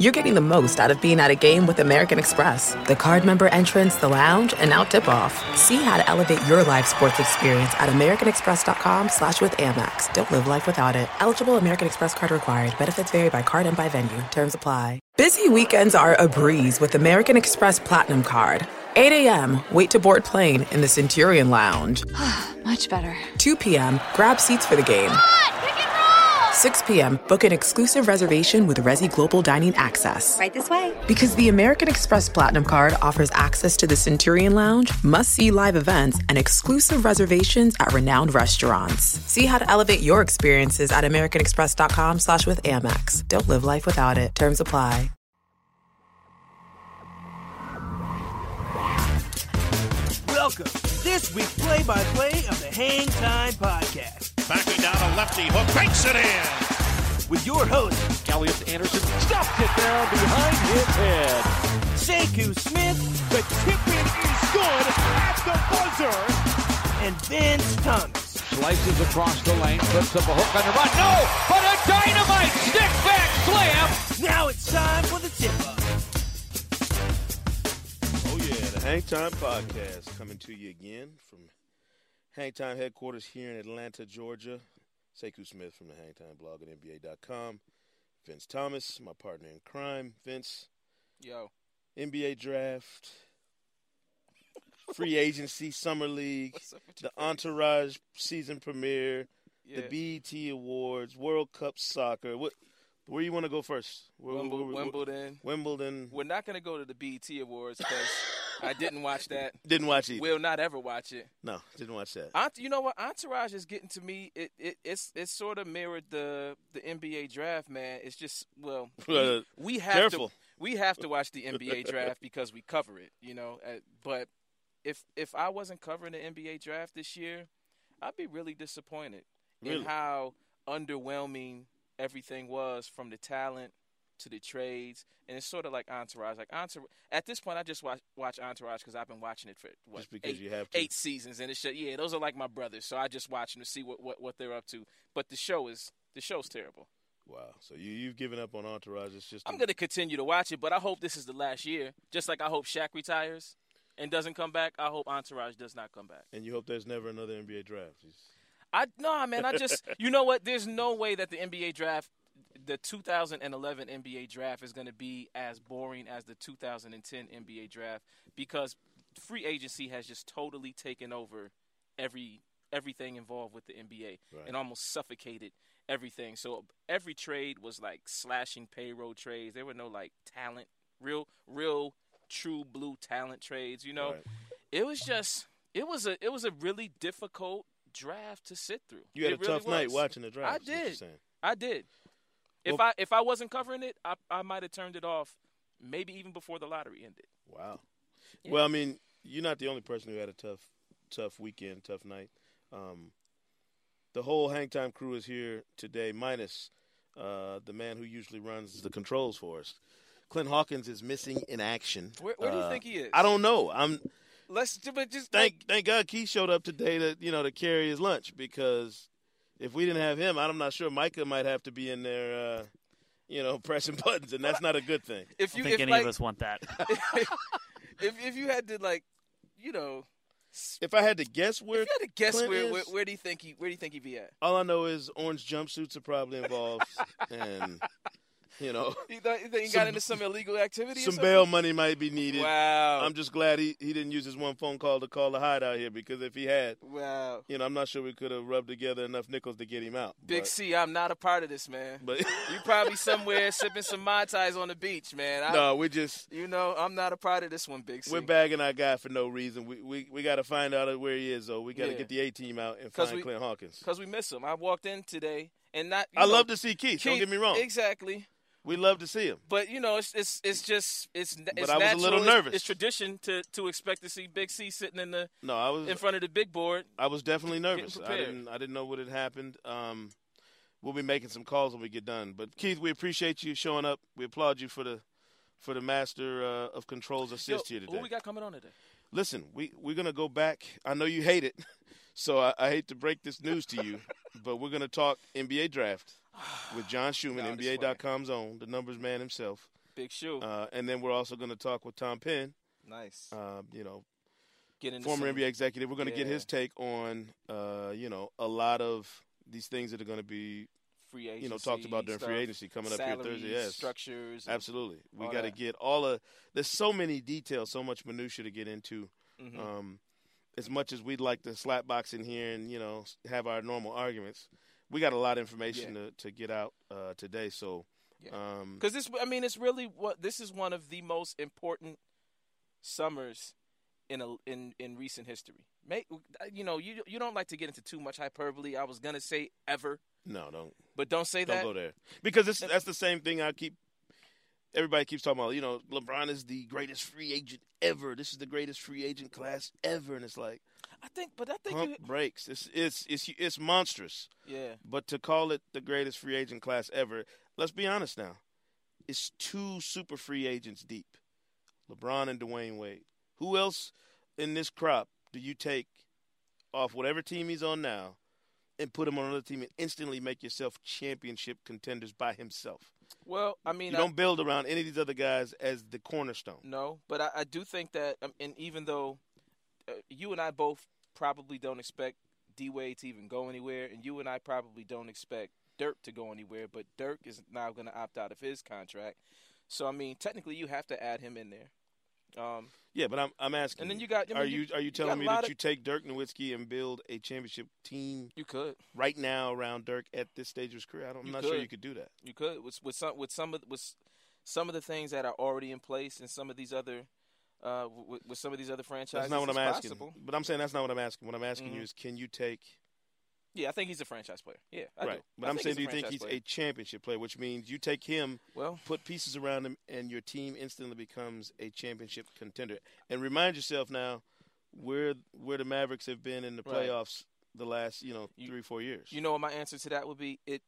You're getting the most out of being at a game with American Express. The card member entrance, the lounge, and now tip-off. See how to elevate your live sports experience at americanexpress.com slash with Amex. Don't live life without it. Eligible American Express card required. Benefits vary by card and by venue. Terms apply. Busy weekends are a breeze with American Express Platinum Card. 8 a.m., wait to board plane in the Centurion Lounge. Much better. 2 p.m., grab seats for the game. 6 p.m., book an exclusive reservation with Resy Global Dining Access. Right this way. Because the American Express Platinum Card offers access to the Centurion Lounge, must see live events, and exclusive reservations at renowned restaurants. See how to elevate your experiences at AmericanExpress.com slash with Amex. Don't live life without it. Terms apply. Welcome to this week's play-by-play of the Hang Time Podcast. Backing down a lefty hook, banks it in. With your host, Elliot Anderson stuffed it down behind his head. Sekou Smith, the tip-in is good at the buzzer, and Vince Thomas. Slices across the lane, flips up a hook on the run. No, but a dynamite stick back slam. Now it's time for the tip-up. Oh yeah, the Hang Time Podcast coming to you again from Hang Time headquarters here in Atlanta, Georgia. Sekou Smith from the Hang Time blog at NBA.com. Vince Thomas, my partner in crime. Vince, Yo. NBA draft, free agency, summer league, What's up with the? Entourage season premiere, Yeah. the BET Awards, World Cup soccer. What? Where you want to go first? Where- Wimble- where- where- Wimbledon. Wimbledon. We're not going to go to the BET Awards because I didn't watch that. Didn't watch it. Will not ever watch it. No, didn't watch that. Ent- you know what? Entourage is getting to me. It, it it's it's sort of mirrored the the NBA draft, man. It's just well, we, we have careful. to we have to watch the NBA draft because we cover it, you know. Uh, but if if I wasn't covering the NBA draft this year, I'd be really disappointed in how underwhelming everything was from the talent to the trades, and it's sort of like Entourage. Like Entourage, at this point, I just watch watch Entourage because I've been watching it for what Just because eight, you have to. eight seasons, and it's just, yeah, those are like my brothers. So I just watch them to see what, what what they're up to. But the show is the show's terrible. Wow. So you you've given up on Entourage. It's just I'm gonna continue to watch it, but I hope this is the last year. Just like I hope Shaq retires and doesn't come back, I hope Entourage does not come back. and you hope there's never another NBA draft. It's- I no man, I just you know what? There's no way that the NBA draft, the 2011 NBA draft, is going to be as boring as the 2010 NBA draft because free agency has just totally taken over every everything involved with the NBA Right. and almost suffocated everything. So every trade was like slashing payroll trades. There were no like talent, real, real, true blue talent trades. You know, Right. it was just it was a it was a really difficult draft to sit through. You had It a really tough night watching the draft. I is what you're did. I did. If Well- I if I wasn't covering it, I I might have turned it off, maybe even before the lottery ended. Wow. Yeah. Well, I mean, you're not the only person who had a tough, tough weekend, tough night. Um, the whole Hang Time crew is here today, minus uh, the man who usually runs the controls for us. Clint Hawkins is missing in action. Where, where do you Uh, think he is? I don't know. I'm Let's but just thank thank God Keith showed up today to you know to carry his lunch because if we didn't have him, I'm not sure Micah might have to be in there, uh, you know, pressing buttons, and that's not a good thing. if I you don't think if any like, of us want that. if if you had to like, you know, If I had to guess where if you had to guess Clint where, is- where where do you think he where do you think he'd be at? All I know is orange jumpsuits are probably involved, and you know, You, thought, you think he got into some illegal activity? some bail money might be needed. Wow. I'm just glad he, he didn't use his one phone call to call the hideout here because if he had, wow. you know, I'm not sure we could have rubbed together enough nickels to get him out. Big but, C, I'm not a part of this, man. But You probably somewhere sipping some mai tais on the beach, man. I, no, we just You know, I'm not a part of this one, Big C. we're bagging our guy for no reason. We we, we got to find out where he is though. We got to Yeah. get the A team out and find we- Clint Hawkins. because we miss him. I walked in today, and not. I know, love to see Keith. Don't get me wrong. Exactly, We love to see him. but you know, it's it's it's just it's it's I was a little nervous. It's, tradition to to expect to see Big C sitting in the No, I was in front of the big board. I was definitely nervous. I didn't I didn't know what had happened. Um, we'll be making some calls when we get done. But Keith, we appreciate you showing up. We applaud you for the for the master uh, of controls assist Yo, here today. Who we got coming on today? Listen, we we're gonna go back. I know you hate it, so I, I hate to break this news to you, but we're gonna talk NBA draft with John Schuhmann, NBA.com's own, the numbers man himself. Big Shu. Uh, and then we're also going to talk with Tom Penn, nice. uh, you know, former some- NBA executive. We're going to get his take on, uh, you know, a lot of these things that are going to be, free agency. you know, talked about during free agency coming up here Thursday. Yes, structures. absolutely. We got to get all of. There's so many details, so much minutia to get into. Mhm. Um, as much as we'd like to slap box in here and you know have our normal arguments, we got a lot of information to, to get out uh, today. So, Yeah. um, Because this, I mean, it's really what this is one of the most important summers in a in in recent history. May, you know, you you don't like to get into too much hyperbole. I was gonna say ever, no, don't but don't say that. don't go there because this, that's the same thing I keep. Everybody keeps talking about. You know, LeBron is the greatest free agent ever. This is the greatest free agent class ever, and it's like I think, but I think pump you, breaks. It's it's it's it's monstrous. yeah, But to call it the greatest free agent class ever, let's be honest now. It's two super free agents deep. LeBron and Dwyane Wade. Who else in this crop do you take off whatever team he's on now and put him on another team and instantly make yourself championship contenders by himself? Well, I mean, You I- don't build around any of these other guys as the cornerstone. No, but I, I do think that, um, and even though uh, you and I both probably don't expect D Wade to even go anywhere, and you and I probably don't expect Dirk to go anywhere, but Dirk is now going to opt out of his contract. So I mean, technically, you have to add him in there. Um, Yeah, but I'm I'm asking. And then you got- I mean, are you- you are you you telling got me that of- you take Dirk Nowitzki and build a championship team you could, right now around Dirk at this stage of his career? I don't, I'm You not sure you could do that. you could with with some with some of with some of the things that are already in place, and some of these other. Uh, with, with some of these other franchises, That's not what I'm asking. possible. But I'm saying that's not what I'm asking. What I'm asking you Mhm. is, can you take Yeah, I think he's a franchise player. Yeah, I right? do. But I I'm saying, do you think he's player. a championship player? Which means you take him, well? put pieces around him, and your team instantly becomes a championship contender. And remind yourself now where where the Mavericks have been in the Right. playoffs the last you know You- three four years. You know what my answer to that would be? It,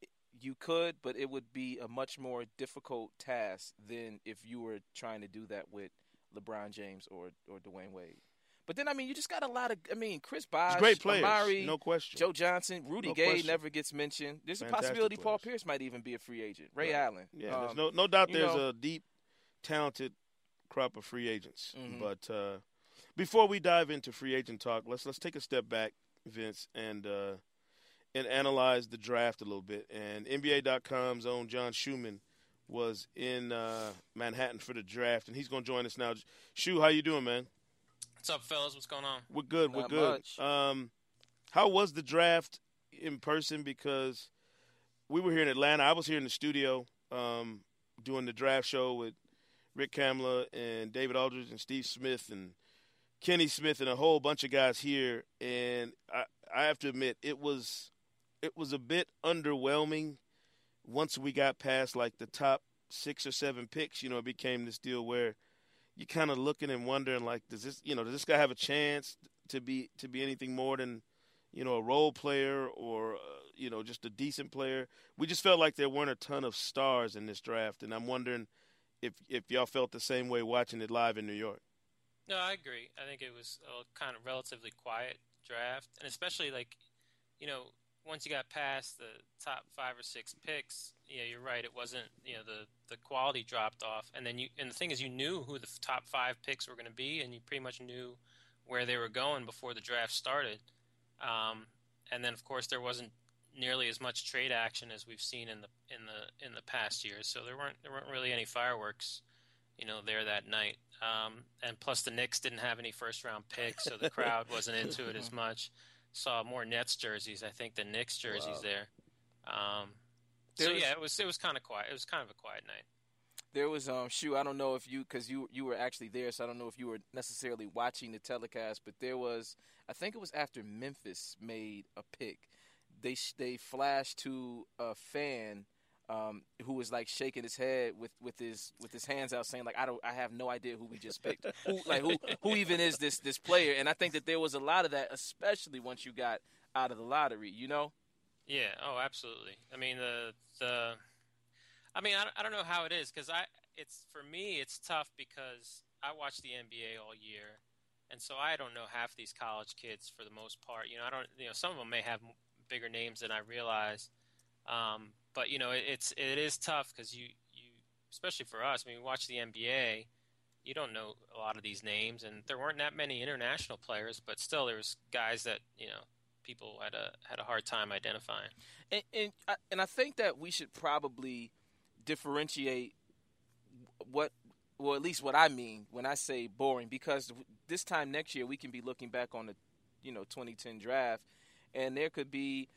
it- you could, but it would be a much more difficult task than if you were trying to do that with LeBron James or or Dwyane Wade. But then I mean, you just got a lot of I mean, Chris Bosh, great players, Amar'e, no question. Joe Johnson, Rudy No Gay question. never gets mentioned. There's a Fantastic possibility Paul. Pierce might even be a free agent. Ray Right. Allen. Yeah, there's Um, no no doubt there's know- a deep, talented crop of free agents. Mhm. But uh, before we dive into free agent talk, let's let's take a step back, Vince, and uh, and analyze the draft a little bit. And NBA.com's own John Schuhmann was in uh, Manhattan for the draft, and he's going to join us now. Shu, how you doing, man? What's up, fellas? What's going on? We're good. We're good. much. Um, how was the draft in person? Because we were here in Atlanta. I was here in the studio um, doing the draft show with Rick Kamla and David Aldridge and Steve Smith and Kenny Smith and a whole bunch of guys here. And I, I have to admit, it was it was a bit underwhelming once we got past like the top six or seven picks. You know, it became this deal where you're kind of looking and wondering like does this you know does this guy have a chance to be to be anything more than you know a role player or uh, you know just a decent player we just felt like there weren't a ton of stars in this draft and i'm wondering if if y'all felt the same way watching it live in new york No, I agree. I think it was a kind of relatively quiet draft, and especially like, you know, once you got past the top five or six picks, yeah, you're right. It wasn't, you know, the the quality dropped off, and then you and the thing is, you knew who the top five picks were going to be, and you pretty much knew where they were going before the draft started. Um, and then, of course, there wasn't nearly as much trade action as we've seen in the in the in the past years. So there weren't there weren't really any fireworks, you know, there that night. Um, and plus, the Knicks didn't have any first round picks, so the crowd wasn't into it as much. Saw more Nets jerseys, I think, than Knicks jerseys Wow. there. Um, so was- yeah, it was it was kind of quiet. It was kind of a quiet night. There was um Shu. I don't know if you because you you were actually there, so I don't know if you were necessarily watching the telecast. But there was, I think it was after Memphis made a pick. They they flashed to a fan um, who was like shaking his head with, with his with his hands out, saying like I don't I have no idea who we just picked. who like who who even is this this player? And I think that there was a lot of that, especially once you got out of the lottery. You know. Yeah. Oh, absolutely. I mean the the. I mean, I, don't- I don't know how it is because I it's for me it's tough because I watch the NBA all year, and so I don't know half these college kids for the most part. You know, I don't. You know, some of them may have bigger names than I realize, um, but you know, it, it's it is tough because you you especially for us. I mean, we watch the NBA. You don't know a lot of these names, and there weren't that many international players, but still, there was guys that you know people had a had a hard time identifying. And and I, and I think that we should probably differentiate what well at least what I mean when I say boring because this time next year we can be looking back on the you know 2010 draft and there could be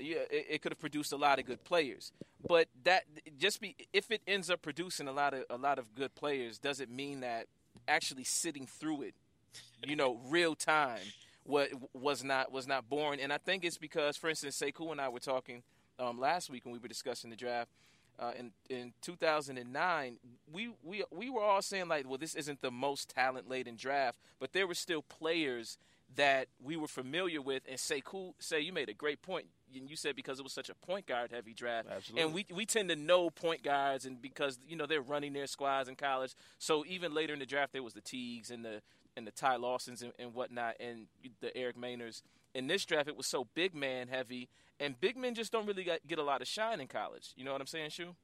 yeah it, it could have produced a lot of good players. But that just be if it ends up producing a lot of a lot of good players does it mean that actually sitting through it you know real time what was not was not boring? And I think it's because for instance Sekou and I were talking um, last week when we were discussing the draft uh, in in 2009, we, we we were all saying like, well, this isn't the most talent laden draft, but there were still players that we were familiar with. And say, cool, say you made a great point. And you said because it was such a point guard heavy draft, Absolutely. and we we tend to know point guards, and because you know they're running their squads in college. So even later in the draft, there was the Teagues and the and the Ty Lawsons and, and whatnot, and the Eric Maynors. In this draft, it was so big man heavy, and big men just don't really get, get a lot of shine in college. You know what I'm saying, Shu?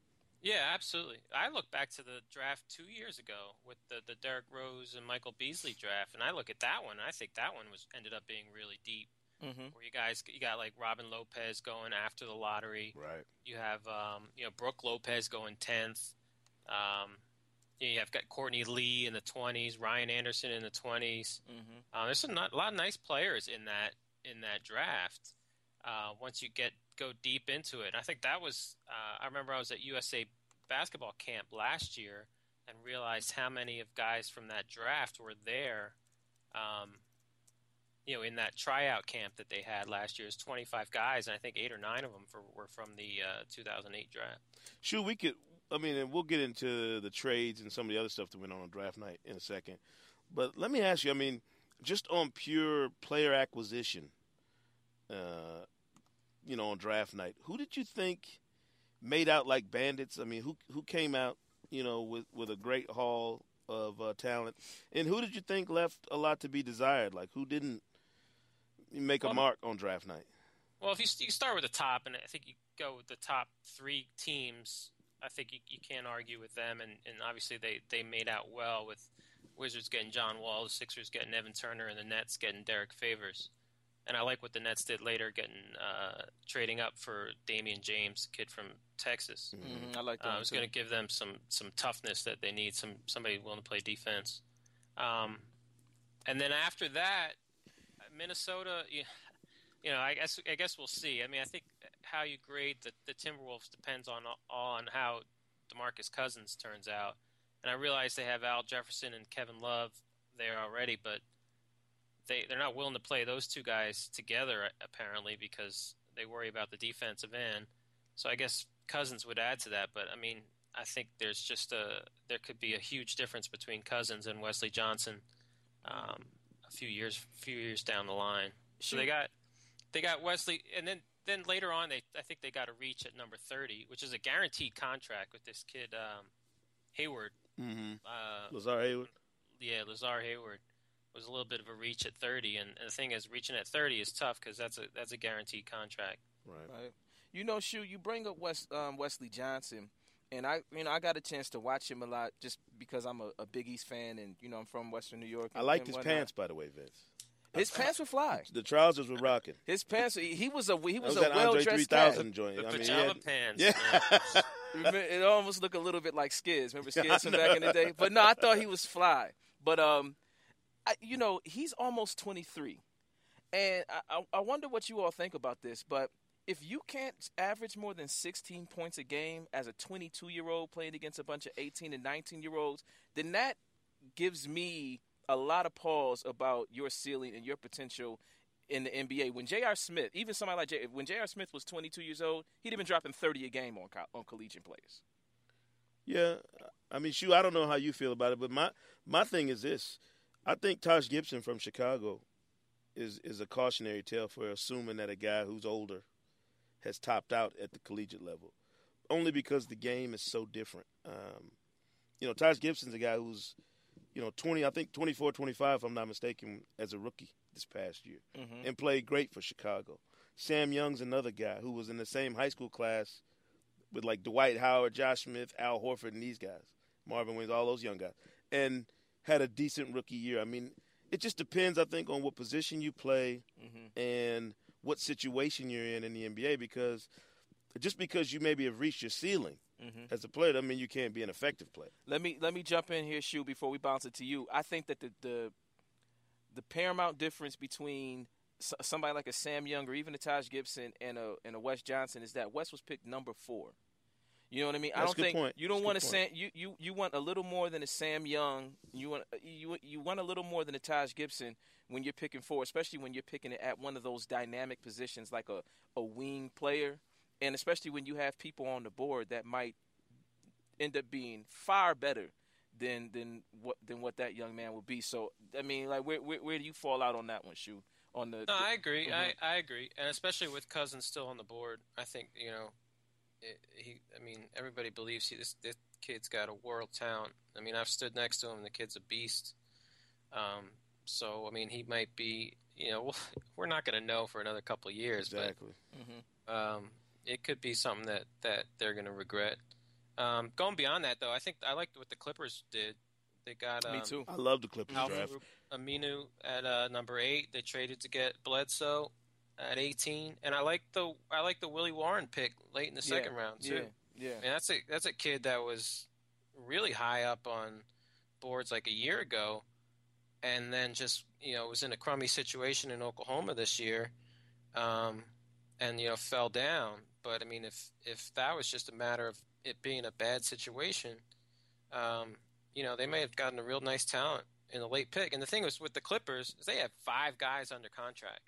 Yeah, absolutely. I look back to the draft two years ago with the the Derrick Rose and Michael Beasley draft, and I look at that one. and I think that one was ended up being really deep. Mm-hmm. Where you guys you got like Robin Lopez going after the lottery. Right. You have um, you know Brooke Lopez going tenth. Um, you, know, you have got Courtney Lee in the twenties, Ryan Anderson in the 20s Mm-hmm. Uh, there's some not, a lot of nice players in that in that draft. Uh, once you get go deep into it, and I think that was. Uh, I remember I was at USA basketball camp last year and realized how many of guys from that draft were there. Um, you know, in that tryout camp that they had last year, is 25 guys, and I think eight or nine of them for, were from the uh, 2008 draft. Sure, we could. I mean, and we'll get into the trades and some of the other stuff that went on on draft night in a second. But let me ask you. I mean, just on pure player acquisition, uh, you know, on draft night, who did you think made out like bandits? I mean, who who came out, you know, with with a great haul of uh, talent, and who did you think left a lot to be desired? Like, who didn't make a Well, mark on draft night? Well, if you, you start with the top, and I think you go with the top three teams, I think you, you can't argue with them. And, and obviously, they, they made out well with Wizards getting John Wall, the Sixers getting Evan Turner, and the Nets getting Derrick Favors. And I like what the Nets did later, getting uh, trading up for Damion James, kid from Texas. Mm-hmm. I like that. Uh, I was going to give them some some toughness that they need, some somebody willing to play defense. Um, and then after that, Minnesota, you, you know, I guess I guess we'll see. I mean, I think how you grade the, the Timberwolves depends on on how DeMarcus Cousins turns out. And I realize they have Al Jefferson and Kevin Love there already, but they they're not willing to play those two guys together apparently because they worry about the defensive end. So I guess Cousins would add to that, but I mean, I think there's just a there could be a huge difference between Cousins and Wesley Johnson um, a few years few years down the line. So they got they got Wesley, and then then later on they I think they got a reach at number thirty, which is a guaranteed contract with this kid um, Hayward. Mm-hmm. Uh, Lazar Hayward. yeah, Lazar Hayward was a little bit of a reach at 30, and, and the thing is, reaching at 30 is tough because that's a that's a guaranteed contract. Right. Right. You know, Shu, you bring up West, um, Wesley Johnson, and I, you know, I got a chance to watch him a lot just because I'm a, a Big East fan, and you know, I'm from Western New York. I and- liked and his whatnot. pants, by the way, Vince. His pants were fly. The trousers were rocking. His pants. He he was a he was, was a that well Andre dressed 3000 joint. The I mean, he pajama had- pants. Yeah. It almost looked a little bit like Skids. Remember Skids from back in the day? But no, I thought he was fly. But um, I, you know, he's almost 23, and I, I, wonder what you all think about this. But if you can't average more than 16 points a game as a 22 year old playing against a bunch of 18 and 19 year olds, then that gives me a lot of pause about your ceiling and your potential in the NBA. When J.R. Smith, even somebody like J, when J.R. Smith was 22 years old, he'd have been dropping 30 a game on co- on collegiate players. Yeah, I mean, shoot, I don't know how you feel about it, but my my thing is this: I think Taj Gibson from Chicago is is a cautionary tale for assuming that a guy who's older has topped out at the collegiate level, only because the game is so different. Um, you know, Taj Gibson's a guy who's, you know, 20, I think 24, 25, if I'm not mistaken, as a rookie this past year, Mm-hmm. and played great for Chicago. Sam Young's another guy who was in the same high school class with like Dwight Howard, Josh Smith, Al Horford, and these guys, Marvin Williams, all those young guys, and had a decent rookie year. I mean, it just depends, I think, on what position you play Mm-hmm. and what situation you're in in the NBA. Because just because you maybe have reached your ceiling Mhm. as a player, doesn't mean you can't be an effective player. Let me let me jump in here, Shu, before we bounce it to you. I think that the the, the paramount difference between somebody like a Sam Young or even a Taj Gibson and a and a Wes Johnson is that Wes was picked number four. You know what I mean? I That's a don't good think point. you don't That's want a good Sam. You, you you want a little more than a Sam Young. You want you you want a little more than a Taj Gibson when you're picking four, especially when you're picking it at one of those dynamic positions like a a wing player, and especially when you have people on the board that might end up being far better than than what than what that young man would be. So I mean, like where where, where do you fall out on that one, Shu? On the No, I agree. Mhm. I, I agree, and especially with Cousins still on the board, I think you know, it, he. I mean, everybody believes he this this kid's got a world talent. I mean, I've stood next to him. The kid's a beast. Um, so I mean, he might be. You know, we're not going to know for another couple of years, Exactly. but um, it could be something that that they're going to regret. Um, going beyond that, though, I think I liked what the Clippers did. They got um, me too. I love the Clippers Alvin draft. Aminu at uh, number eight. They traded to get Bledsoe at 18, and I like the I like the Willie Warren pick late in the Yeah, second round too. Yeah, yeah. Mean, that's a that's a kid that was really high up on boards like a year ago, and then just you know was in a crummy situation in Oklahoma this year, um, and you know fell down. But I mean, if if that was just a matter of it being a bad situation, um, you know they may have gotten a real nice talent in the late pick. And the thing was with the Clippers is they have five guys under contract,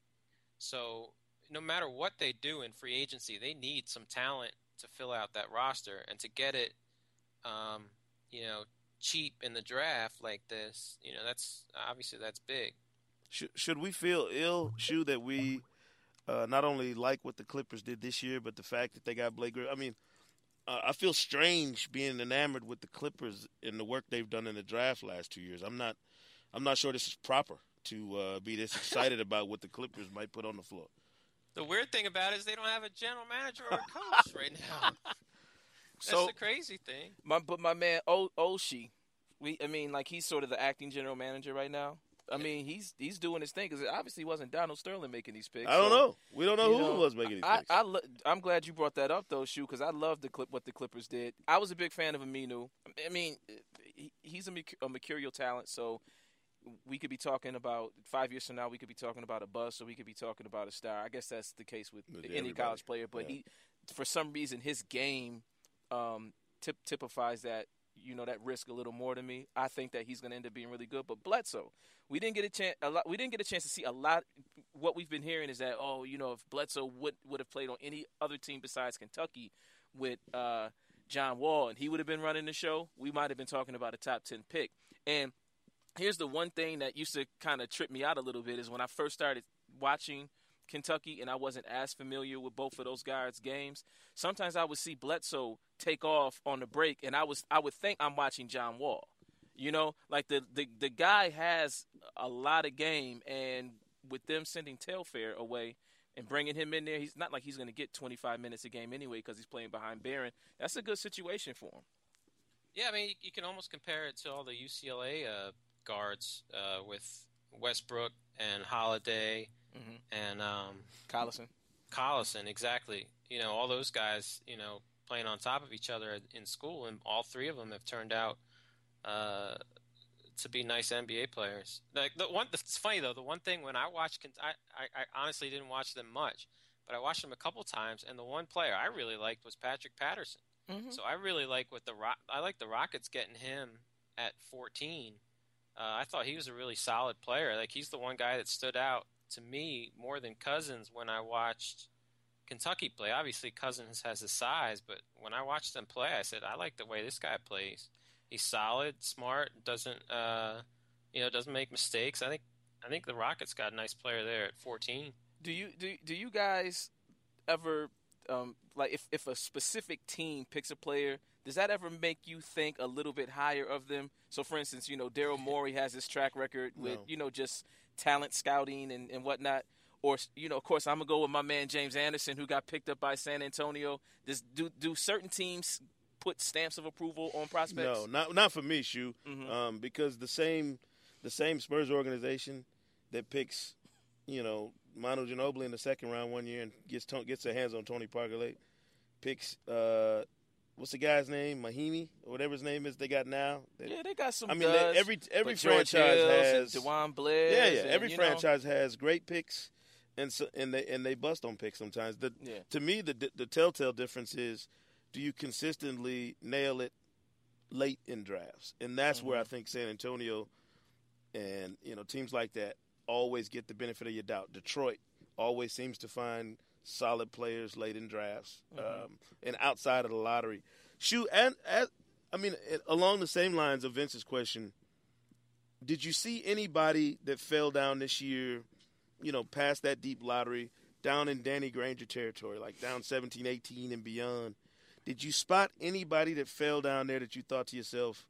so no matter what they do in free agency, they need some talent to fill out that roster and to get it, um, you know, cheap in the draft like this. You know, that's obviously that's big. Should, should we feel ill, Shu, that we uh, not only like what the Clippers did this year, but the fact that they got Blake Griffin? I mean, uh, I feel strange being enamored with the Clippers and the work they've done in the draft last two years. I'm not, I'm not sure this is proper to uh, be this excited about what the Clippers might put on the floor. The weird thing about it is they don't have a general manager or a coach right now. That's So- the crazy thing. My but my man o- Olshey, we I mean like he's sort of the acting general manager right now. I mean he's he's doing his thing because obviously it obviously wasn't Donald Sterling making these picks. I don't so, know. We don't know who know, was making these I, picks. I lo- I'm glad you brought that up though, Shu, because I love the clip what the Clippers did. I was a big fan of Aminu. I mean, he, he's a, merc- a mercurial talent, so we could be talking about five years from now. We could be talking about a bust, or we could be talking about a star. I guess that's the case with With any everybody. college player. But Yeah. he, for some reason, his game um, tip, typifies that you know that risk a little more to me. I think that he's going to end up being really good. But Bledsoe, we didn't get a chance. A lot. We didn't get a chance to see a lot. What we've been hearing is that oh, you know, if Bledsoe would would have played on any other team besides Kentucky with uh, John Wall and he would have been running the show, we might have been talking about a top ten pick. And here's the one thing that used to kind of trip me out a little bit is when I first started watching Kentucky and I wasn't as familiar with both of those guys' games. Sometimes I would see Bledsoe take off on the break, and I was I would think I'm watching John Wall. You know, like the the the guy has a lot of game, and with them sending Telfair away and bringing him in there, he's not like he's going to get 25 minutes a game anyway because he's playing behind Baron. That's a good situation for him. Yeah, I mean, you can almost compare it to all the UCLA uh, guards uh, with Westbrook and Holiday Mhm. and um, Collison. Collison, exactly. You know, all those guys, you know, playing on top of each other in school, and all three of them have turned out uh, to be nice NBA players. Like the one, it's funny though. The one thing when I watched, I, I, I honestly didn't watch them much, but I watched them a couple times, and the one player I really liked was Patrick Patterson. Mhm. So I really like what the Rock. I like the Rockets getting him at 14. Uh, I thought he was a really solid player. Like he's the one guy that stood out to me more than Cousins when I watched Kentucky play. Obviously, Cousins has his size, but when I watched them play, I said I like the way this guy plays. He's solid, smart, doesn't uh, you know doesn't make mistakes. I think I think the Rockets got a nice player there at 14. Do you do do you guys ever um, like if if a specific team picks a player, does that ever make you think a little bit higher of them? So, for instance, you know Daryl Morey has this track record with No. you know just talent scouting and, and whatnot. or you know, of course, I'm gonna go with my man James Anderson, who got picked up by San Antonio. Does do do certain teams put stamps of approval on prospects? No, not not for me, Shu. Mhm. Um, because the same the same Spurs organization that picks, you know, Manu Ginobili in the second round one year and gets gets their hands on Tony Parker late picks uh, what's the guy's name, Mahinmi or whatever his name is they got now. That- Yeah, they got some. I mean, duds, they, every every franchise has DeJuan Blair. yeah, yeah. and, Every you know, franchise has great picks, and so, and they and they bust on picks sometimes. The, Yeah. To me, the the telltale difference is, do you consistently nail it late in drafts, and that's where I Mm-hmm. think San Antonio and you know teams like that always get the benefit of your doubt. Detroit always seems to find solid players late in drafts Mm-hmm. um, and outside of the lottery. Shoot, and, and I mean, along the same lines of Vince's question, did you see anybody that fell down this year, you know, past that deep lottery, down in Danny Granger territory, like down 17, 18 and beyond? Did you spot anybody that fell down there that you thought to yourself,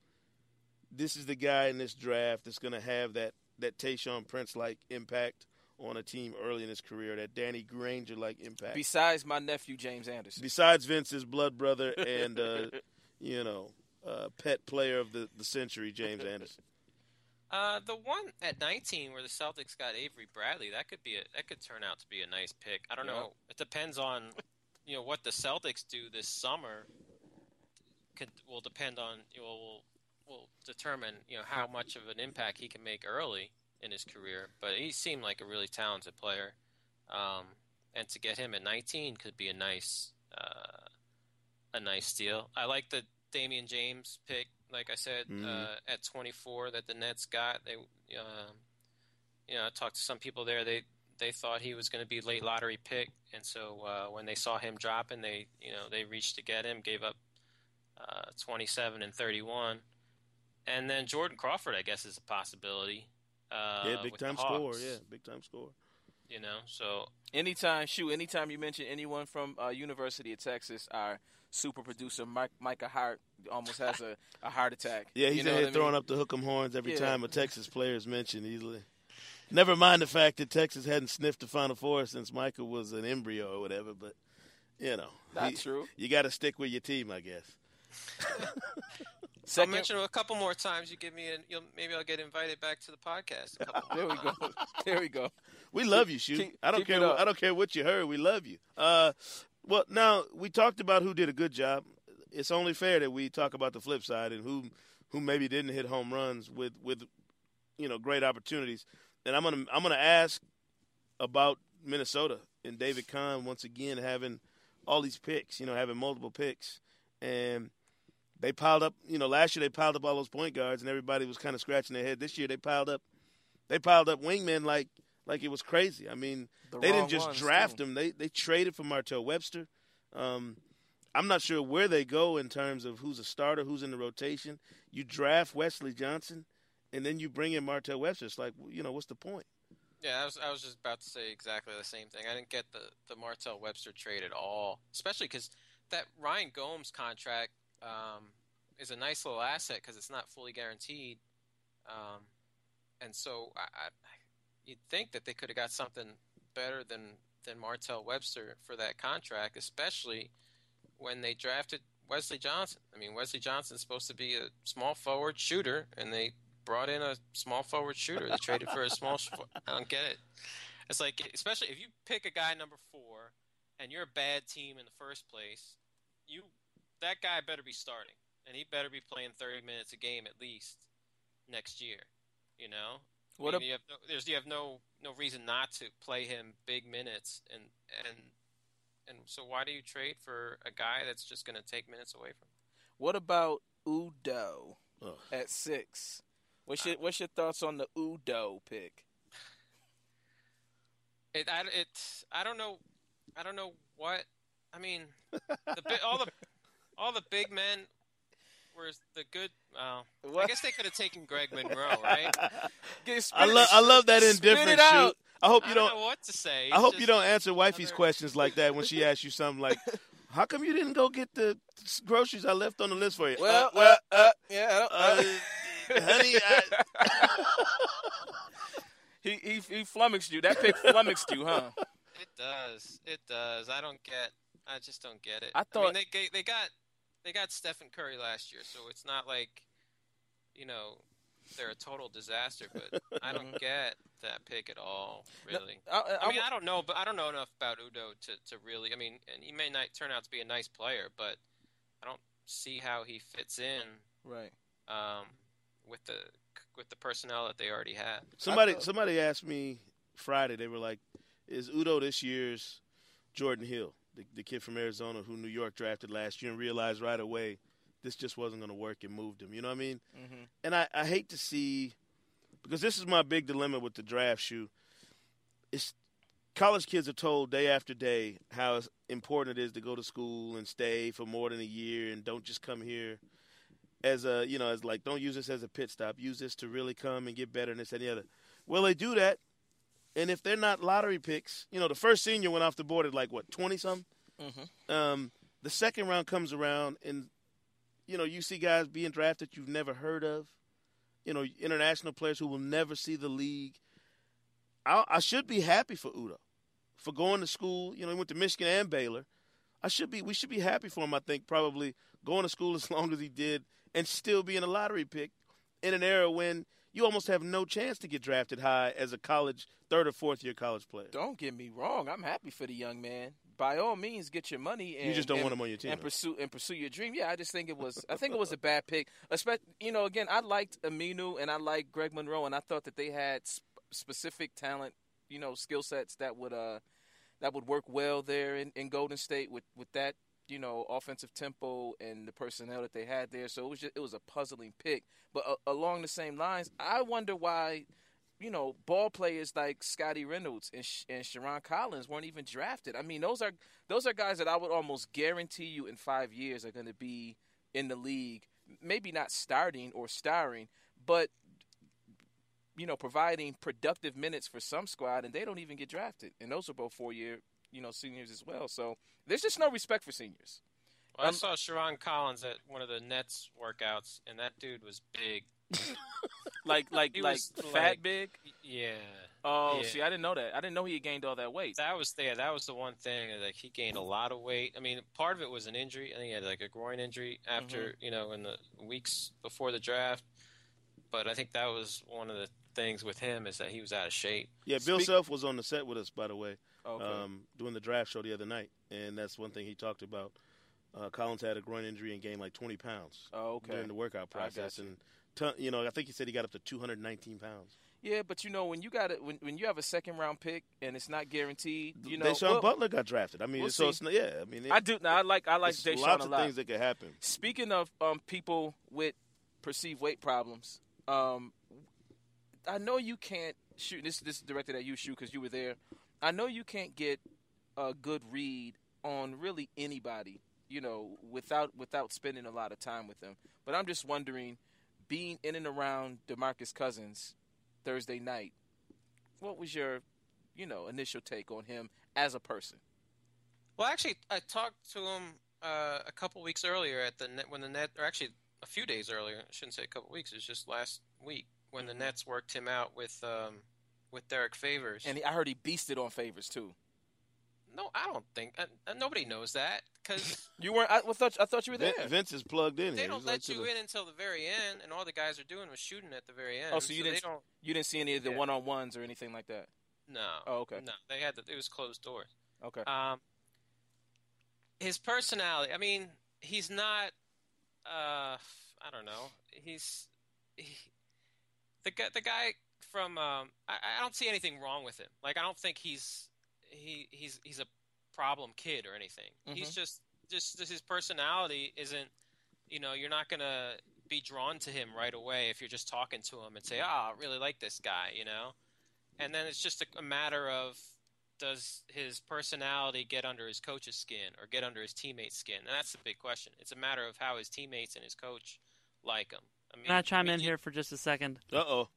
this is the guy in this draft that's going to have that, that Tayshaun Prince like impact on a team early in his career, that Danny Granger like impact? Besides my nephew James Anderson. Besides Vince's blood brother and, uh, you know, uh, pet player of the, the century, James Anderson. Uh, the one at 19 where the Celtics got Avery Bradley, that could be a, that could turn out to be a nice pick. I don't Yeah. know. It depends on you know what the Celtics do this summer. Could will depend on you know, will will determine you know how much of an impact he can make early in his career. But he seemed like a really talented player, um, and to get him at 19 could be a nice uh, a nice deal. I like the Damion James pick. Like I said, Mhm. uh, at 24 that the Nets got, they, um, you know, I talked to some people there. They they thought he was going to be late lottery pick, and so uh, when they saw him dropping, they you know they reached to get him, gave up uh, 27 and 31, and then Jordan Crawford, I guess, is a possibility. Uh, yeah, big with the time score. Yeah, big time score. you know, so Anytime, shoot, anytime you mention anyone from uh, University of Texas, our super producer Mike, Micah Hart almost has a, a heart attack. Yeah, he's you know in what here throwing mean? up the hook'em horns every Yeah. time a Texas player is mentioned. Easily, never mind the fact that Texas hadn't sniffed the Final Four since Michael was an embryo or whatever. But you know, Not he- true. You got to stick with your team, I guess. I'll mention it a couple more times. You give me, and you'll, maybe I'll get invited back to the podcast. a couple there we go. There we go. We love you, Shu. Keep- I don't care. it. I don't care what you heard. We love you. Uh, well, now we talked about who did a good job. It's only fair that we talk about the flip side and who who maybe didn't hit home runs with with you know great opportunities. And I'm gonna I'm gonna ask about Minnesota and David Kahn once again having all these picks. You know, having multiple picks and. They piled up, you know. Last year they piled up all those point guards, and everybody was kind of scratching their head. This year they piled up, they piled up wingmen like like it was crazy. I mean, The they didn't just ones, draft too. him; they they traded for Martell Webster. Um, I'm not sure where they go in terms of who's a starter, who's in the rotation. You draft Wesley Johnson, and then you bring in Martell Webster. It's like, you know, what's the point? Yeah, I was, I was just about to say exactly the same thing. I didn't get the, the Martell Webster trade at all, especially because that Ryan Gomes contract um, is a nice little asset because it's not fully guaranteed. Um, and so I, I, you'd think that they could have got something better than, than Martell Webster for that contract, especially when they drafted Wesley Johnson. I mean, Wesley Johnson's supposed to be a small forward shooter, and they brought in a small forward shooter. They traded for a small. sh- I don't get it. It's like, especially if you pick a guy number four, and you're a bad team in the first place, you that guy better be starting, and he better be playing 30 minutes a game at least next year. You know, What I mean, a- you have no, there's you have no no reason not to play him big minutes, and and and so why do you trade for a guy that's just going to take minutes away from? him? What about Udoh Ugh. at six? What's your What's your thoughts on the Udoh pick? It I it I don't know I don't know what I mean the all the all the big men were the good. Uh, I guess they could have taken Greg Monroe, right? Spit I it- love I love that spit indifference. it out. Shoot. I hope I you don't don't. know what to say. I hope you don't answer wifey's another- questions like that when she asks you something like, "How come you didn't go get the groceries I left on the list for you?" Well, Uh, well, uh, yeah, I don't- uh, honey, I, he, he he flummoxed you. That pick flummoxed you, huh? It does. It does. I don't get. I just don't get it. I I thought- mean, they they got they got Stephen Curry last year, so it's not like you know they're a total disaster. But I don't get that pick at all. Really. I, I, I mean, I don't know, but I don't know enough about Udoh to, to really. I mean, and he may not turn out to be a nice player, but I don't see how he fits in right. um, with the with the personnel that they already have. Somebody somebody asked me Friday. They were like, "Is Udoh this year's Jordan Hill, the, the kid from Arizona who New York drafted last year and realized right away this just wasn't going to work and moved him?" You know what I mean? Mm-hmm. And I, I hate to see because this is my big dilemma with the draft Shu. It's college kids are told day after day how important it is to go to school and stay for more than a year and don't just come here as a you know as like don't use this as a pit stop. Use this to really come and get better and this and the other. Well, they do that, and if they're not lottery picks, you know the first senior went off the board at like what twenty something. Mm-hmm. Um, the second round comes around, and you know you see guys being drafted you've never heard of. You know international players who will never see the league. I, I should be happy for Udoh for going to school. You know he went to Michigan and Baylor. I should be. We should be happy for him. I think probably going to school as long as he did and still being a lottery pick in an era when you almost have no chance to get drafted high as a college third or fourth year college player. Don't get me wrong. I'm happy for the young man. By all means, get your money. And, You just don't and- want him on your team. and pursue and pursue your dream. Yeah, I just think it was. I think it was a bad pick. Especially, you know, again, I liked Aminu and I liked Greg Monroe, and I thought that they had sp- specific talent, you know, skill sets that would uh that would work well there in, in Golden State with with that you know offensive tempo and the personnel that they had there. So it was just it was a puzzling pick. But uh, along the same lines, I wonder why. You know, ball players like Scottie Reynolds and, Sh- and Sherron Collins weren't even drafted. I mean, those are those are guys that I would almost guarantee you in five years are going to be in the league. Maybe not starting or starring, but you know, providing productive minutes for some squad, and they don't even get drafted. And those are both four year, you know, seniors as well. So there's just no respect for seniors. Well, I Um, saw Sherron Collins at one of the Nets workouts, and that dude was big. Like like He like was, fat like- big. Yeah, Oh, Yeah. see, I didn't know that. I didn't know he had gained all that weight. that was yeah, that was the one thing. Like he gained a lot of weight. I mean, part of it was an injury. I think he had like a groin injury after Mm-hmm. you know in the weeks before the draft. But I think that was one of the things with him is that he was out of shape. Yeah, Bill Speak- Self was on the set with us, by the way, Okay. um, doing the draft show the other night, and that's one thing he talked about. Uh, Collins had a groin injury and gained like 20 pounds oh, okay. during the workout process, you. and ton, you know, I think he said he got up to 219 pounds. Yeah, but you know when you got it when when you have a second round pick and it's not guaranteed, you know. Da'Sean well, Butler got drafted. I mean, we'll so see. it's not, yeah. I mean, it, I do. Now I like I like Da'Sean lots a of things that could happen. Speaking of um, people with perceived weight problems, um, I know you can't shoot. This this is directed at you, Shu, because you were there. I know you can't get a good read on really anybody, you know, without without spending a lot of time with them. But I'm just wondering, being in and around Demarcus Cousins Thursday night, what was your, you know, initial take on him as a person? Well, actually, I talked to him uh, a couple weeks earlier at the net when the net, or actually a few days earlier. I shouldn't say a couple weeks. It was just last week when the Nets worked him out with um, with Derrick Favors. And I heard he beasted on favors too. no, I don't think uh, uh, nobody knows that because You weren't. I, I thought I thought you were there. Vin- Vince is plugged in they here. don't He's let like you the- in until the very end, and all the guys are doing was shooting at the very end. Oh, so you they didn't- don't. You didn't see any of the Yeah. one on ones or anything like that. No. Oh, okay. No, they had the, it was closed doors. Okay. Um, his personality. I mean, he's not. Uh, I don't know. He's he, the guy. The guy from. Um, I, I don't see anything wrong with him. Like I don't think he's he he's he's a problem kid or anything. He's Mhm. just just just his personality isn't. You know, you're not gonna be drawn to him right away if you're just talking to him and say, "Ah, I really like this guy," you know. And then it's just a, a matter of does his personality get under his coach's skin or get under his teammates' skin? And that's the big question. It's a matter of how his teammates and his coach like him. I mean, Can I chime mean, in you- here for just a second? Uh-oh.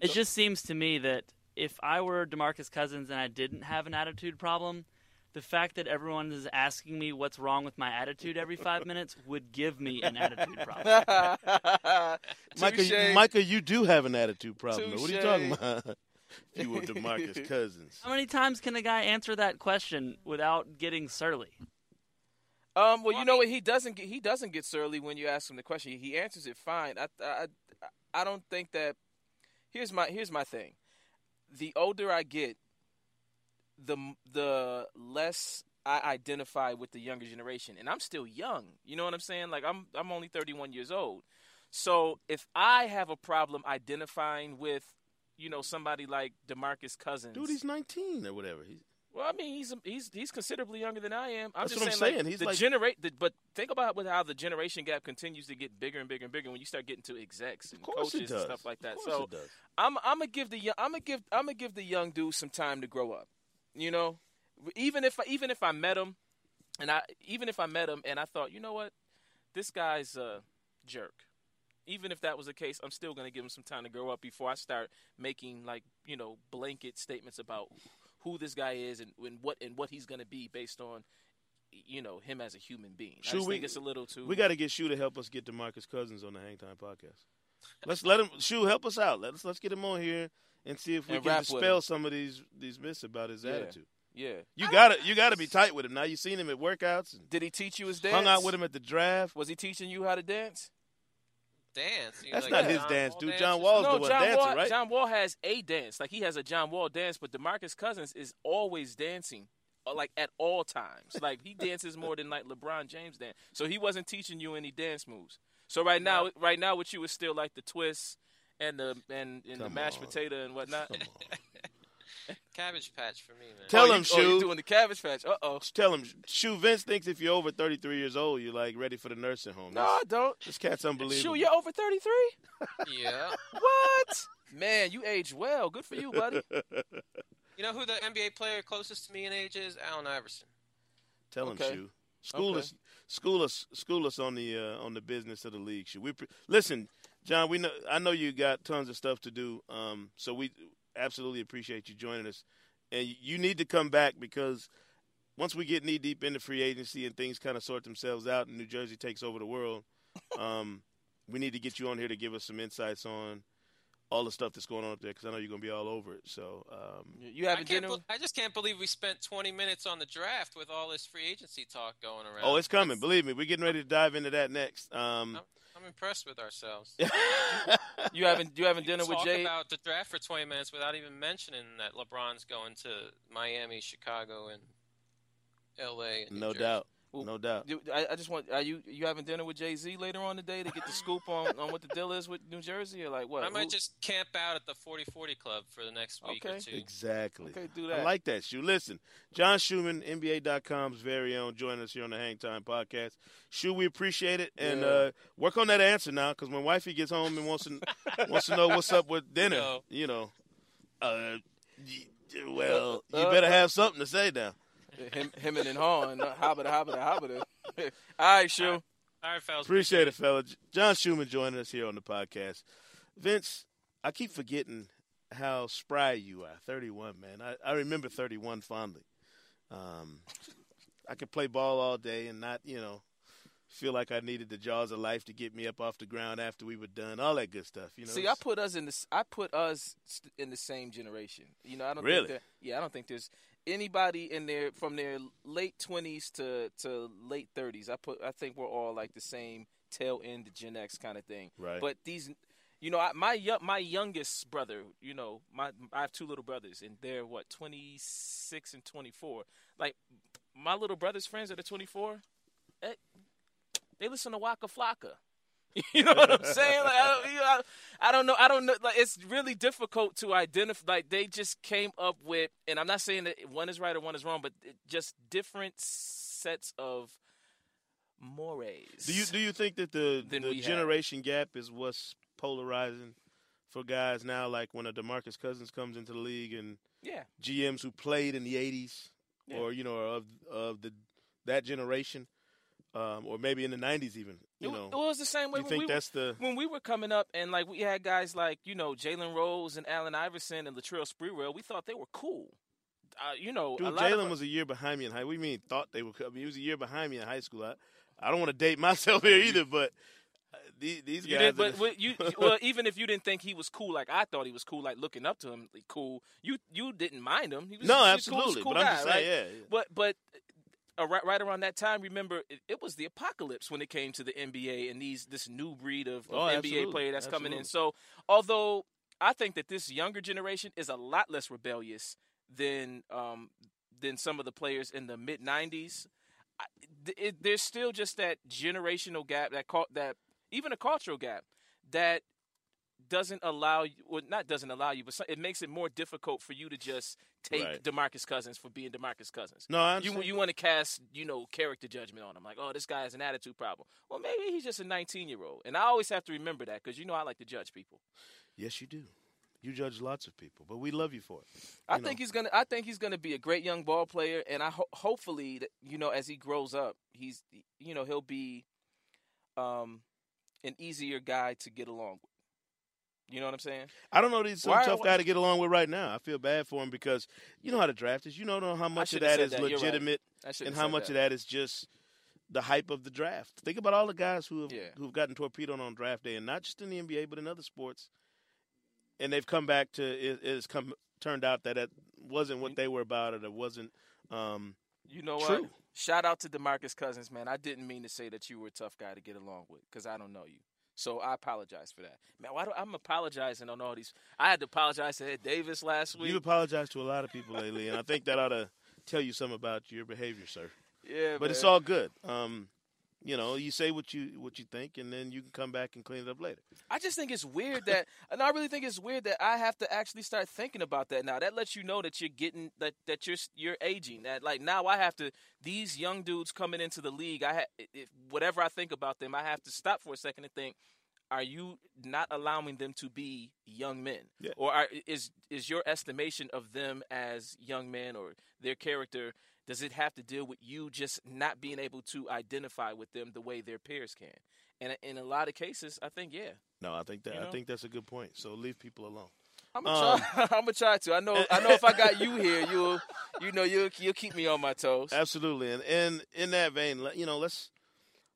It just seems to me that if I were DeMarcus Cousins and I didn't have an attitude problem, the fact that everyone is asking me what's wrong with my attitude every five minutes would give me an attitude problem. Micah, you, Micah, you do have an attitude problem. though. What are you talking about? if you were Demarcus Cousins. How many times can a guy answer that question without getting surly? Um, well, you know what? He doesn't get he doesn't get surly when you ask him the question. He answers it fine. I I I don't think that. Here's my here's my thing. The older I get, the the less I identify with the younger generation, and I'm still young. You know what I'm saying? Like I'm I'm only 31 years old. So if I have a problem identifying with, you know, somebody like Demarcus Cousins, Dude, he's 19 or whatever. He's, well, I mean, he's he's he's considerably younger than I am. I'm That's just what I'm saying, saying. Like, He's the like- generate. The, but think about with how the generation gap continues to get bigger and bigger and bigger when you start getting to execs and coaches and stuff like that. Of So it does. I'm I'm gonna give the young I'm gonna give I'm gonna give the young dude some time to grow up. You know, even if I, even if I met him, and I even if I met him and I thought, you know what, this guy's a jerk. Even if that was the case, I'm still gonna give him some time to grow up before I start making like you know blanket statements about who this guy is and, and what and what he's gonna be based on you know him as a human being. I Should we- think it's a little too. We got to get Shu to help us get Demarcus Cousins on the Hang Time podcast. Let's let him. Shu, help us out. Let's let's get him on here and see if we And can dispel some of these these myths about his Yeah. attitude. yeah. You gotta you gotta be tight with him. Now you seen him at workouts and Did he teach you his dance? hung out with him at the draft. Was he teaching you how to dance? Dance. You That's like not a his John dance, Wall dude. dance John or Wall's no, the one John dancing, Wall. right? John Wall has a dance, like he has a John Wall dance, but Demarcus Cousins is always dancing, uh, like at all times. like he dances more than like LeBron James dance. So he wasn't teaching you any dance moves. So right now, right now, what you is still like the twist and the and, and the mashed on. potato and whatnot. Come on. Cabbage patch for me, man. Tell oh, him, you, oh, you Shu. doing the cabbage patch? Uh oh. Tell him, Shu. Vince thinks if you're over 33 years old, you're like ready for the nursing home. No, I don't. this cat's unbelievable. Shu, you're over thirty three. yeah. What? Man, you age well. Good for you, buddy. You know who the NBA player closest to me in age is? Allen Iverson. Tell him, Okay. Shu. School Okay. us, school us, school us on the uh, on the business of the league. Shu. We pre- listen, John. We know. I know you got tons of stuff to do. Um, so we absolutely appreciate you joining us, and you need to come back because once we get knee deep into free agency and things kind of sort themselves out, and New Jersey takes over the world, um, we need to get you on here to give us some insights on all the stuff that's going on up there because I know you're gonna be all over it. So um, You I, having can't dinner? I just can't believe we spent 20 minutes on the draft with all this free agency talk going around. oh, it's coming. That's- Believe me, we're getting ready to dive into that next. Um, I'm, I'm impressed with ourselves. You having you having We dinner with Jay? about the draft for 20 minutes without even mentioning that LeBron's going to Miami, Chicago, and L.A. and no Jersey. doubt, Well, no doubt. Do- I, I just want are you you having dinner with Jay Z later on today to get the scoop on, on what the deal is with New Jersey or like what? I might Who- just camp out at the 40-40 club for the next week Okay. or two. Exactly. Okay, do that. I like that, Shu. Listen, John Schuhmann, NBA.com's very own, joining us here on the Hang Time podcast. Shu, we appreciate it, and Yeah. uh, work on that answer now, because when wifey gets home and wants to wants to know what's up with dinner, No. you know, uh, y- well, you Uh, better uh, have something to say now. Him him and Han, hobbita hobbita hobbita. All right, Shu. All right, fellas. Appreciate it, fella. John Schuhmann joining us here on the podcast. Vince, I keep forgetting how spry you are. 31, man. I, I remember 31 fondly. Um, I could play ball all day and not, you know, feel like I needed the jaws of life to get me up off the ground after we were done. All that good stuff, you know. See, I put us in this. I put us in the same generation. You know, I don't Really? think that. Yeah, I don't think there's anybody in their from their late twenties to to late thirties. I put. I think we're all like the same tail end Gen X kind of thing. Right. But these, you know, I, my my youngest brother. You know, my I have two little brothers, and they're what twenty six and twenty four. Like my little brother's friends that are twenty four. Eh, they listen to Waka Flocka. You know what I'm saying? Like, I, don't, you know, I, I don't know. I don't know. Like, it's really difficult to identify. Like, they just came up with, and I'm not saying that one is right or one is wrong, but just different sets of mores. do you do you think that the the we have. generation gap is what's polarizing for guys now? Like when a Demarcus Cousins comes into the league and Yeah. GMs who played in the '80s, Yeah. or you know, of of the that generation, um, or maybe in the '90s even. You it, know, it was the same way you when think we that's the when we were coming up, and like we had guys like you know Jalen Rose and Allen Iverson and Latrell Sprewell. We thought they were cool. Uh, you know, dude? Jalen was a year behind me in high. You mean thought they were? I mean, he was a year behind me in high school. I, I don't want to date myself here either, but uh, these, guys. did, but what you well, even if you didn't think he was cool, like I thought he was cool, like looking up to him, like, cool. You you didn't mind him. He was no, absolutely. Cool, cool but I'm guy, just right? saying, yeah, yeah. But but right, right around that time, remember it, it was the apocalypse when it came to the NBA and these this new breed of, of Oh, NBA absolutely, player that's coming in. So although I think that this younger generation is a lot less rebellious than um than some of the players in the mid '90s. I, it, there's still just that generational gap, that caught that even a cultural gap that doesn't allow you, well, not doesn't allow you, but it makes it more difficult for you to just take Right. Demarcus Cousins for being Demarcus Cousins. No, I you understand. you want to cast you know character judgment on him, like oh this guy has an attitude problem. Well, maybe he's just a 19 year old, and I always have to remember that because you know I like to judge people. Yes, you do. You judge lots of people, but we love you for it. I You think he's gonna. I think he's gonna be a great young ball player, and I ho- hopefully, that, you know, as he grows up, he's, you know, he'll be, um, an easier guy to get along with. You know what I'm saying? I don't know. He's some Why- tough guy to get along with right now. I feel bad for him because you know how the draft is. You don't know how much of that is that. You're right. legitimate and how much that. of that is just the hype of the draft. Think about all the guys who have Yeah. who've gotten torpedoed on draft day, and not just in the NBA, but in other sports. And they've come back to it. It's come turned out that it wasn't what they were about, or it wasn't. Um, You know True. what? Shout out to Demarcus Cousins, man. I didn't mean to say that you were a tough guy to get along with because I don't know you. So I apologize for that, man. Why do I'm apologizing on all these? I had to apologize to Ed Davis last week. you've apologized to a lot of people lately, and I think that ought to tell you something about your behavior, sir. yeah, But it's all good. Um, you know, you say what you what you think, and then you can come back and clean it up later. I just think it's weird that, and I really think it's weird that I have to actually start thinking about that now. That lets you know that you're getting that that you're you're aging. That like now I have to these young dudes coming into the league. I ha- if whatever I think about them, I have to stop for a second and think. Are you not allowing them to be young men, Yeah. or are, is is your estimation of them as young men or their character? Does it have to deal with you just not being able to identify with them the way their peers can? And uh, in a lot of cases, I think yeah, No, I think that You I think that's a good point. So leave people alone. I'm gonna try. Um, I'm gonna try to. I know. I know. If I got you here, you'll, you know, you'll you'll keep me on my toes. Absolutely, and and in that vein, you know, let's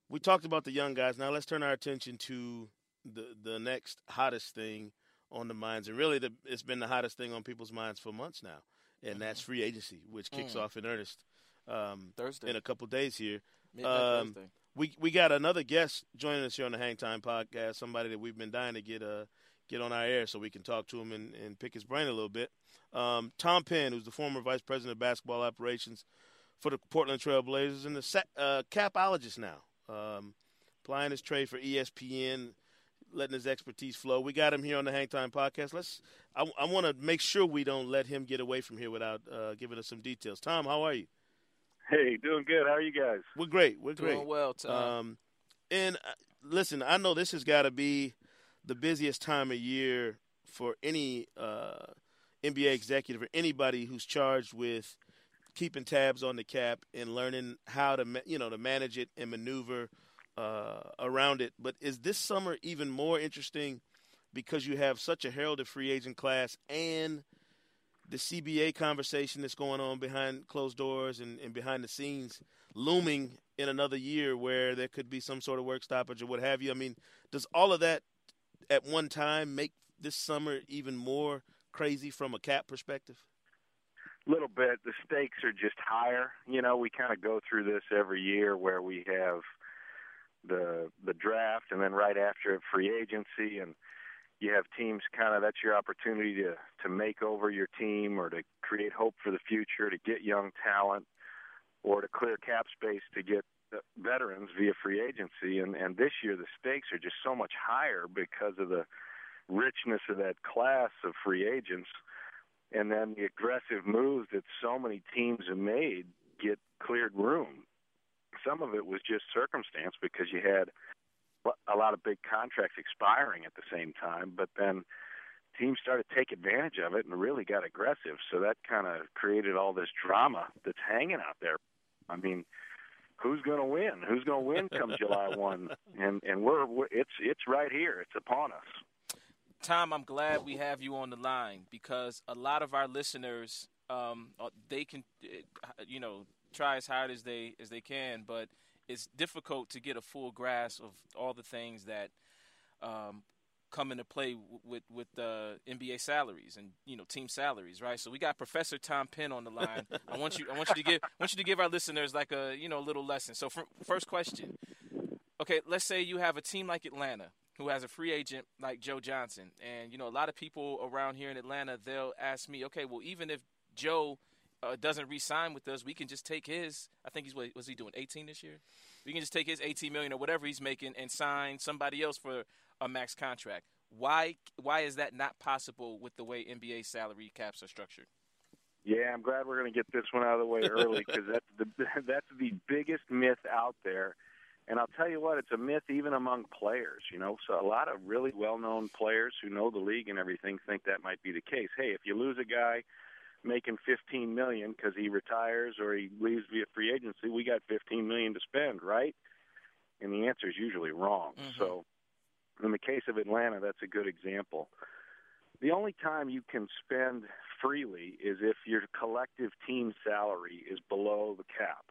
we talked about the young guys. Now let's turn our attention to the the next hottest thing on the minds, and really, the, it's been the hottest thing on people's minds for months now, and that's free agency, which kicks off in earnest um, Thursday. in a couple days here. Um, Thursday. we we got another guest joining us here on the Hang Time podcast. Somebody that we've been dying to get uh get on our air so we can talk to him and, and pick his brain a little bit. Um, Tom Penn, who's the former vice president of basketball operations for the Portland Trail Blazers and the uh, capologist now, um, applying his trade for ESPN, letting his expertise flow. We got him here on the Hang Time podcast. Let's. I, I want to make sure we don't let him get away from here without uh, giving us some details. Tom, how are you? Hey, doing good. How are you guys? We're great. We're Doing great. well, Tom. Um, and uh, listen, I know this has got to be the busiest time of year for any uh, NBA executive or anybody who's charged with keeping tabs on the cap and learning how to ma- you know to manage it and maneuver uh, around it. But is this summer even more interesting because you have such a heralded free agent class and the CBA conversation that's going on behind closed doors and, and behind the scenes looming in another year where there could be some sort of work stoppage or what have you. I mean, does all of that at one time make this summer even more crazy from a cap perspective? A little bit. The stakes are just higher. You know, we kind of go through this every year where we have the the draft and then right after it free agency and you have teams kind of that's your opportunity to to make over your team or to create hope for the future, to get young talent or to clear cap space to get veterans via free agency and and this year the stakes are just so much higher because of the richness of that class of free agents and then the aggressive moves that so many teams have made get cleared room. Some of it was just circumstance because you had a lot of big contracts expiring at the same time, but then teams started to take advantage of it and really got aggressive. So that kind of created all this drama that's hanging out there. I mean, who's going to win? Who's going to win come July 1? And and we're, we're it's it's right here. It's upon us. Tom, I'm glad we have you on the line because a lot of our listeners, um, uh, they can, uh, you know, try as hard as they as they can, but it's difficult to get a full grasp of all the things that um, come into play with with uh, NBA salaries and you know team salaries, right? So we got Professor Tom Penn on the line. I want you I want you to give I want you to give our listeners like a you know a little lesson. So for, first question, okay, let's say you have a team like Atlanta who has a free agent like Joe Johnson, and you know a lot of people around here in Atlanta they'll ask me, okay, well even if Joe uh, doesn't re-sign with us, we can just take his. I think he's what was he doing 18 this year? We can just take his 18 million or whatever he's making and sign somebody else for a max contract. Why why is that not possible with the way NBA salary caps are structured? Yeah, I'm glad we're going to get this one out of the way early because that's the that's the biggest myth out there. And I'll tell you what, it's a myth even among players. You know, so a lot of really well-known players who know the league and everything think that might be the case. Hey, if you lose a guy making 15 million because he retires or he leaves via free agency, we got 15 million to spend, right? And the answer is usually wrong. Mm-hmm. So in the case of Atlanta, that's a good example. The only time you can spend freely is if your collective team salary is below the cap.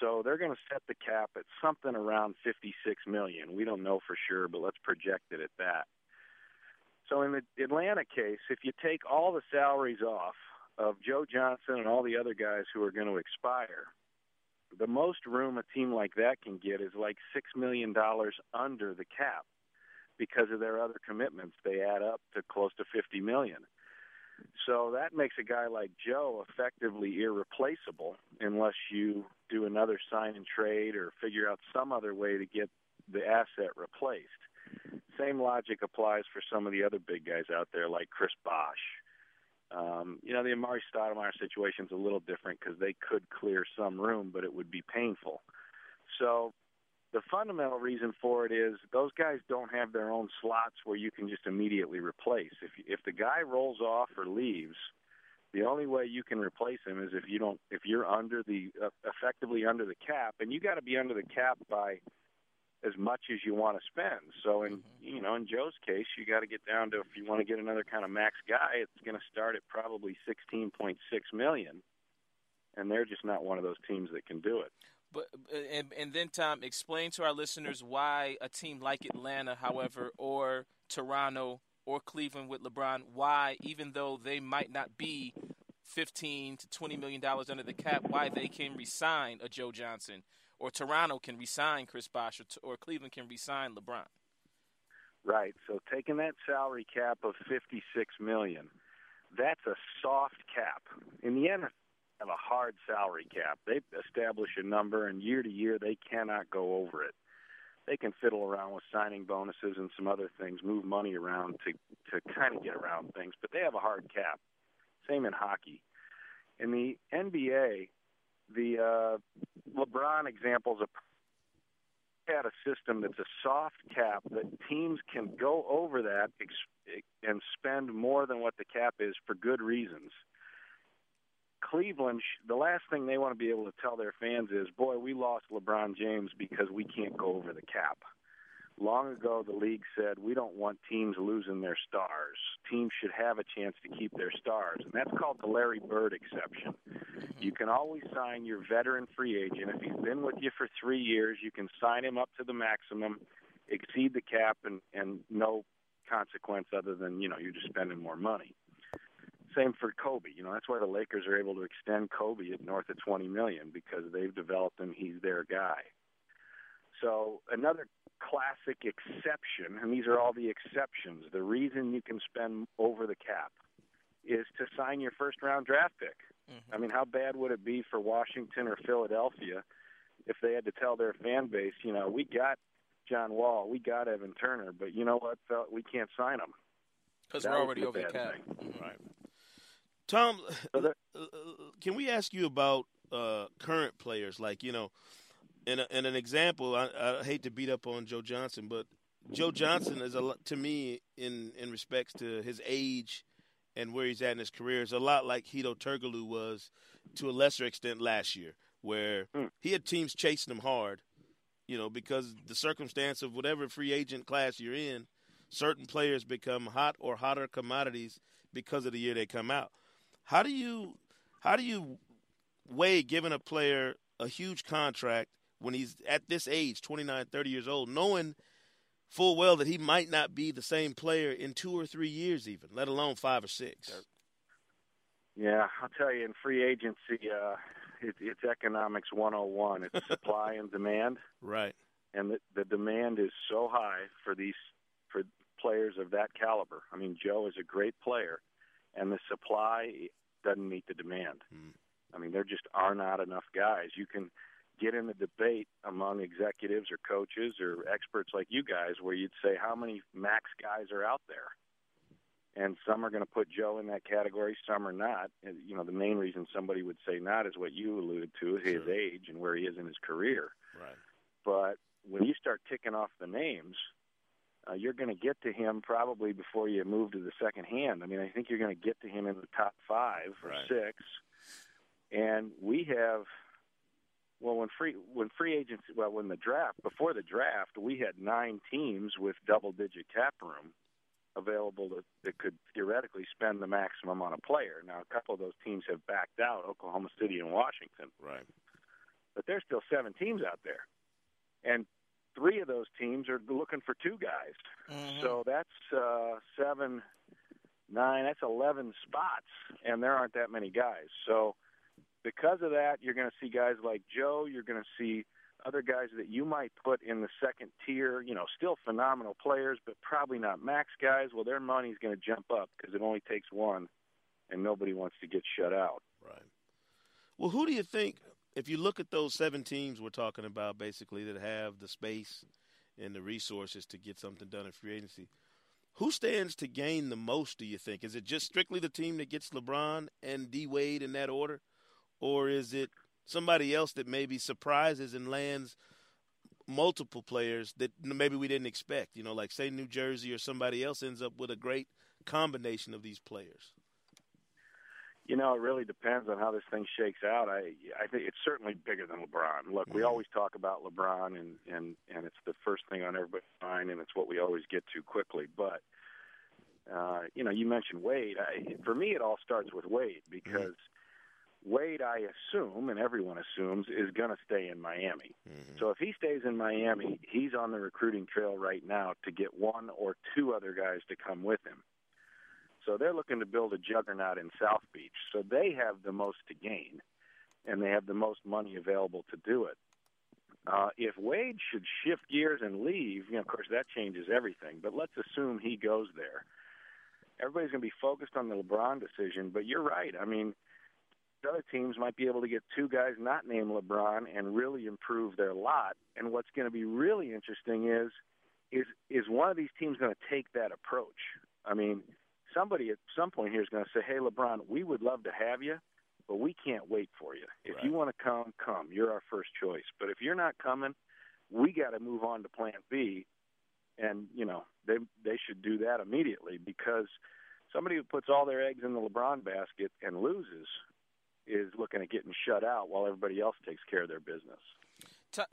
So they're going to set the cap at something around 56 million. We don't know for sure, but let's project it at that. So in the Atlanta case, if you take all the salaries off of Joe Johnson and all the other guys who are going to expire, the most room a team like that can get is like six million dollars under the cap because of their other commitments. They add up to close to 50 million. So that makes a guy like Joe effectively irreplaceable unless you do another sign and trade or figure out some other way to get the asset replaced. Same logic applies for some of the other big guys out there like Chris Bosh. Um, you know, the Amar'e Stoudemire situation is a little different because they could clear some room, but it would be painful. So the fundamental reason for it is those guys don't have their own slots where you can just immediately replace. If if the guy rolls off or leaves, the only way you can replace him is if you don't if you're under the uh, effectively under the cap, and you got to be under the cap by as much as you want to spend. So in mm-hmm. you know in Joe's case, you got to get down to if you want to get another kind of max guy, it's going to start at probably 16.6 million, and they're just not one of those teams that can do it. But and and then Tom, explain to our listeners why a team like Atlanta, however, or Toronto or Cleveland with LeBron, why even though they might not be 15 to 20 million dollars under the cap, why they can resign a Joe Johnson or Toronto can resign Chris Bosh or, or Cleveland can resign LeBron. Right. So taking that salary cap of 56 million, that's a soft cap. In the NFL have a hard salary cap. They establish a number, and year to year they cannot go over it. They can fiddle around with signing bonuses and some other things, move money around to to kind of get around things, but they have a hard cap. Same in hockey. In the NBA, the uh, LeBron examples of had a system that's a soft cap that teams can go over that ex- and spend more than what the cap is for good reasons. Cleveland, the last thing they want to be able to tell their fans is, boy, we lost LeBron James because we can't go over the cap. Long ago, the league said we don't want teams losing their stars. Teams should have a chance to keep their stars, and that's called the Larry Bird exception. You can always sign your veteran free agent. If he's been with you for three years, you can sign him up to the maximum, exceed the cap, and, and no consequence other than, you know, you're just spending more money. Same for Kobe. You know, that's why the Lakers are able to extend Kobe at north of 20 million because they've developed him. He's their guy. So another classic exception, and these are all the exceptions. The reason you can spend over the cap is to sign your first round draft pick. Mm-hmm. I mean, how bad would it be for Washington or Philadelphia if they had to tell their fan base, you know, we got John Wall, we got Evan Turner, but you know what? We can't sign them because we're already over the cap. Mm-hmm. Right. Tom, uh, can we ask you about uh, current players? Like, you know, in, a, in an example, I, I, hate to beat up on Joe Johnson, but Joe Johnson is a to me in in respects to his age and where he's at in his career is a lot like Hedo Turkoglu was to a lesser extent last year, where Hmm. he had teams chasing him hard, you know, because the circumstance of whatever free agent class you're in, certain players become hot or hotter commodities because of the year they come out. How do you how do you weigh giving a player a huge contract when he's at this age, 29, 30 years old, knowing full well that he might not be the same player in two or three years, even, let alone five or six. Yeah, I'll tell you, in free agency, uh, it, it's economics 101. It's supply and demand. Right. And the, the demand is so high for these for players of that caliber. I mean, Joe is a great player, and the supply doesn't meet the demand. Mm. I mean, there just are not enough guys. You can get in the debate among executives or coaches or experts like you guys where you'd say how many max guys are out there and some are going to put Joe in that category, some are not. And, you know, the main reason somebody would say not is what you alluded to, his Sure. age and where he is in his career. Right. But when you start ticking off the names, uh, you're going to get to him probably before you move to the second hand. I mean, I think you're going to get to him in the top five or Right. six. And we have, well, when free when free agency, well, when the draft before the draft, we had nine teams with double-digit cap room available that, that could theoretically spend the maximum on a player. Now, a couple of those teams have backed out, Oklahoma City and Washington Right. but there's still seven teams out there, and three of those teams are looking for two guys. So that's uh, seven, nine. That's eleven spots, and there aren't that many guys. So because of that, you're going to see guys like Joe. You're going to see other guys that you might put in the second tier. You know, still phenomenal players, but probably not max guys. Well, their money's going to jump up because it only takes one, and nobody wants to get shut out. Right. Well, who do you think, if you look at those seven teams we're talking about, basically that have the space and the resources to get something done in free agency, who stands to gain the most? Do you think? Is it just strictly the team that gets LeBron and D Wade in that order, or is it somebody else that maybe surprises and lands multiple players that maybe we didn't expect? You know, like say New Jersey or somebody else ends up with a great combination of these players. You know, it really depends on how this thing shakes out. I I think it's certainly bigger than LeBron. Look, we Mhm. always talk about LeBron, and and and it's the first thing on everybody's mind, and it's what we always get to quickly. But uh, you know, you mentioned Wade. I, for me, it all starts with Wade because Wade, I assume, and everyone assumes, is going to stay in Miami. So if he stays in Miami, he's on the recruiting trail right now to get one or two other guys to come with him. So they're looking to build a juggernaut in South Beach. So they have the most to gain, and they have the most money available to do it. Uh, if Wade should shift gears and leave, you know, of course that changes everything. But let's assume he goes there. Everybody's going to be focused on the LeBron decision. But you're right. I mean, other teams might be able to get two guys not named LeBron and really improve their lot. And what's going to be really interesting is is is one of these teams going to take that approach? I mean, somebody at some point here is going to say, "Hey, LeBron, we would love to have you, but we can't wait for you. If you want to come, come. You're our first choice. But if you're not coming, we got to move on to Plan B." And you know, they they should do that immediately because somebody who puts all their eggs in the LeBron basket and loses is looking at getting shut out while everybody else takes care of their business.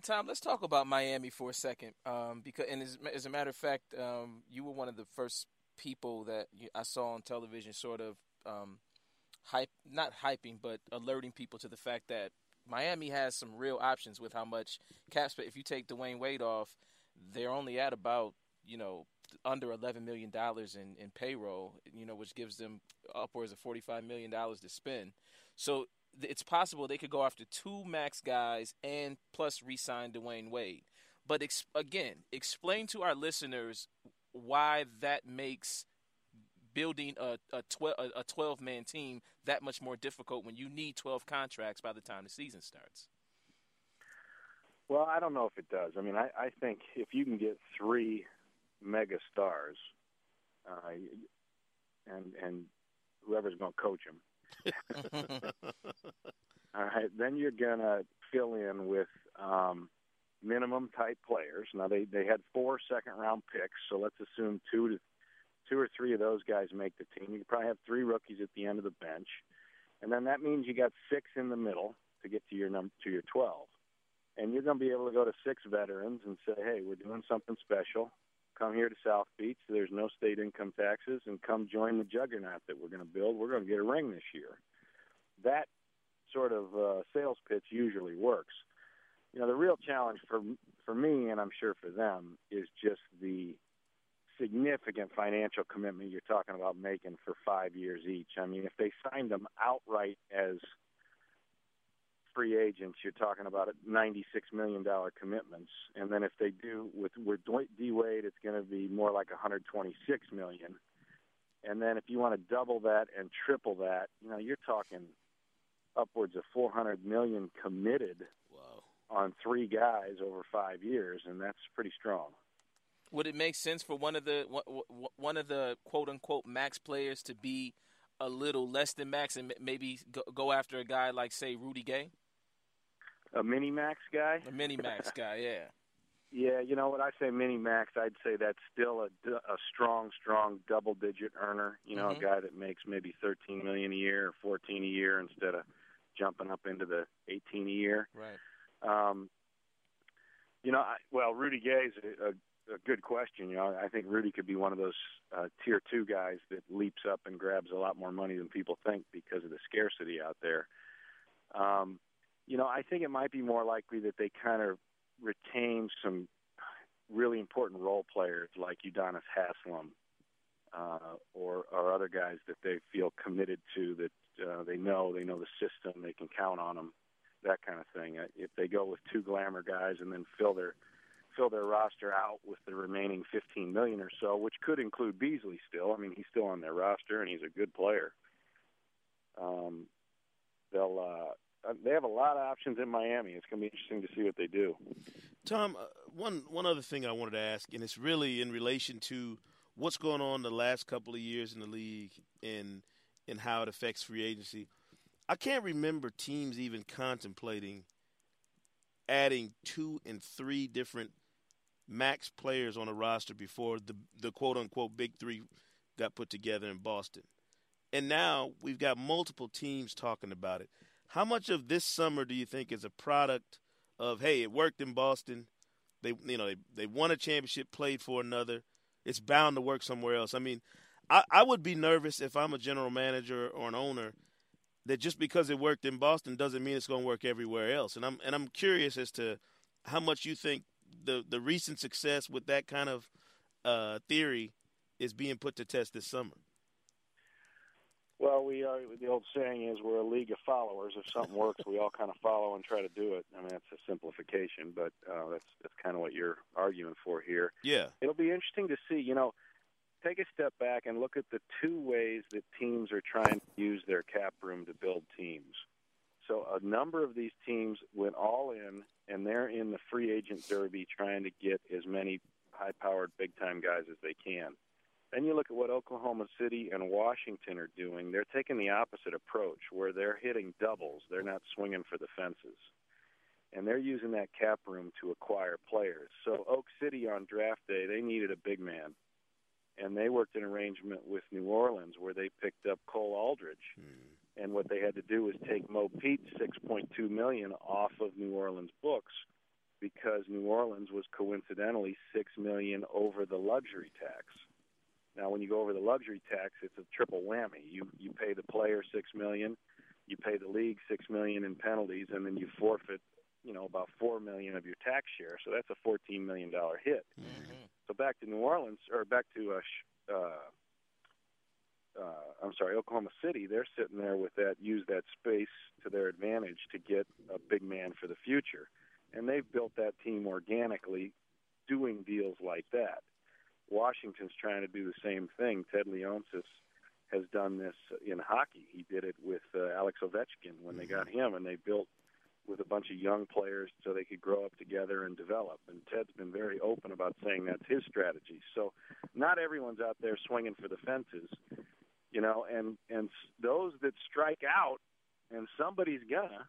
Tom, let's talk about Miami for a second. Um, because, and as, as a matter of fact, um, you were one of the first people that I saw on television, sort of um, hype, not hyping, but alerting people to the fact that Miami has some real options with how much cap space. If you take Dwyane Wade off, they're only at about you know under eleven million dollars in, in payroll. You know, which gives them upwards of forty five million dollars to spend. So it's possible they could go after two max guys and plus re-sign Dwyane Wade. But ex- again, explain to our listeners why that makes building a a, tw- a, 12 man team that much more difficult when you need 12 contracts by the time the season starts. Well, I don't know if it does. I mean, I, I think if you can get three mega stars, uh, and and whoever's going to coach them, all right, then you're gonna fill in with um, minimum type players. Now they they had four second round picks, so let's assume two to two or three of those guys make the team. You probably have three rookies at the end of the bench, and then that means you got six in the middle to get to your number to your twelve. And you're going to be able to go to six veterans and say, "Hey, we're doing something special. Come here to South Beach. There's no state income taxes, and come join the juggernaut that we're going to build. We're going to get a ring this year." That sort of uh, sales pitch usually works. you know, the real challenge for for me, and I'm sure for them, is just the significant financial commitment you're talking about making for five years each. I mean, if they signed them outright as free agents, you're talking about $96 million commitments. And then if they do with, with D Wade, it's going to be more like 126 million. And then if you want to double that and triple that, you know, you're talking upwards of 400 million committed wow. on three guys over five years, and that's pretty strong. Would it make sense for one of the one of the quote unquote max players to be a little less than max and maybe go after a guy like say Rudy Gay? A mini max guy? A mini max guy, yeah. Yeah, you know what I say mini max, I'd say that's still a, a strong, strong double digit earner. You know, mm-hmm. a guy that makes maybe 13 million a year or 14 a year instead of jumping up into the 18 a year. Right. Um, you know, I, well, Rudy Gay is a, a, a good question. You know, I think Rudy could be one of those uh, tier two guys that leaps up and grabs a lot more money than people think because of the scarcity out there. Um, you know, I think it might be more likely that they kind of retain some really important role players like Udonis Haslem uh, or or other guys that they feel committed to that uh, they know they know the system they can count on them that kind of thing. Uh, if they go with two glamour guys and then fill their fill their roster out with the remaining 15 million or so, which could include Beasley still. I mean, he's still on their roster and he's a good player. Um, they'll uh, they have a lot of options in Miami. It's going to be interesting to see what they do. Tom, uh, one one other thing I wanted to ask, and it's really in relation to what's going on the last couple of years in the league and and how it affects free agency. I can't remember teams even contemplating adding two and three different max players on a roster before the the quote unquote big three got put together in Boston. And now we've got multiple teams talking about it. How much of this summer do you think is a product of hey, it worked in Boston, they you know they they won a championship, played for another. It's bound to work somewhere else. I mean, I, I would be nervous if I'm a general manager or an owner that just because it worked in Boston doesn't mean it's going to work everywhere else. And I'm and I'm curious as to how much you think the the recent success with that kind of uh, theory is being put to test this summer. Well, we are. The old saying is we're a league of followers. If something works, we all kind of follow and try to do it. I mean, that's a simplification, but uh, that's that's kind of what you're arguing for here. Yeah, it'll be interesting to see. You know, take a step back and look at the two ways that teams are trying to use their cap room to build teams. So a number of these teams went all in, and they're in the free agent derby trying to get as many high-powered, big-time guys as they can. Then you look at what Oklahoma City and Washington are doing. They're taking the opposite approach, where they're hitting doubles. They're not swinging for the fences. And they're using that cap room to acquire players. So Oak City on draft day, they needed a big man. And they worked an arrangement with New Orleans where they picked up Cole Aldrich. Hmm. And what they had to do was take Mo Pete's 6.2 million off of New Orleans books because New Orleans was coincidentally 6 million over the luxury tax. Now, when you go over the luxury tax, it's a triple whammy. You you pay the player six million, you pay the league six million in penalties, and then you forfeit, you know, about four million of your tax share. So that's a fourteen million dollar hit. Mm-hmm. So back to New Orleans, or back to uh, uh, uh, I'm sorry, Oklahoma City. They're sitting there with that, use that space to their advantage to get a big man for the future, and they've built that team organically, doing deals like that. Washington's trying to do the same thing. Ted Leonsis has done this in hockey. He did it with uh, Alex Ovechkin when they got him, and they built with a bunch of young players so they could grow up together and develop. And Ted's been very open about saying that's his strategy. So not everyone's out there swinging for the fences, you know. And and those that strike out, and somebody's gonna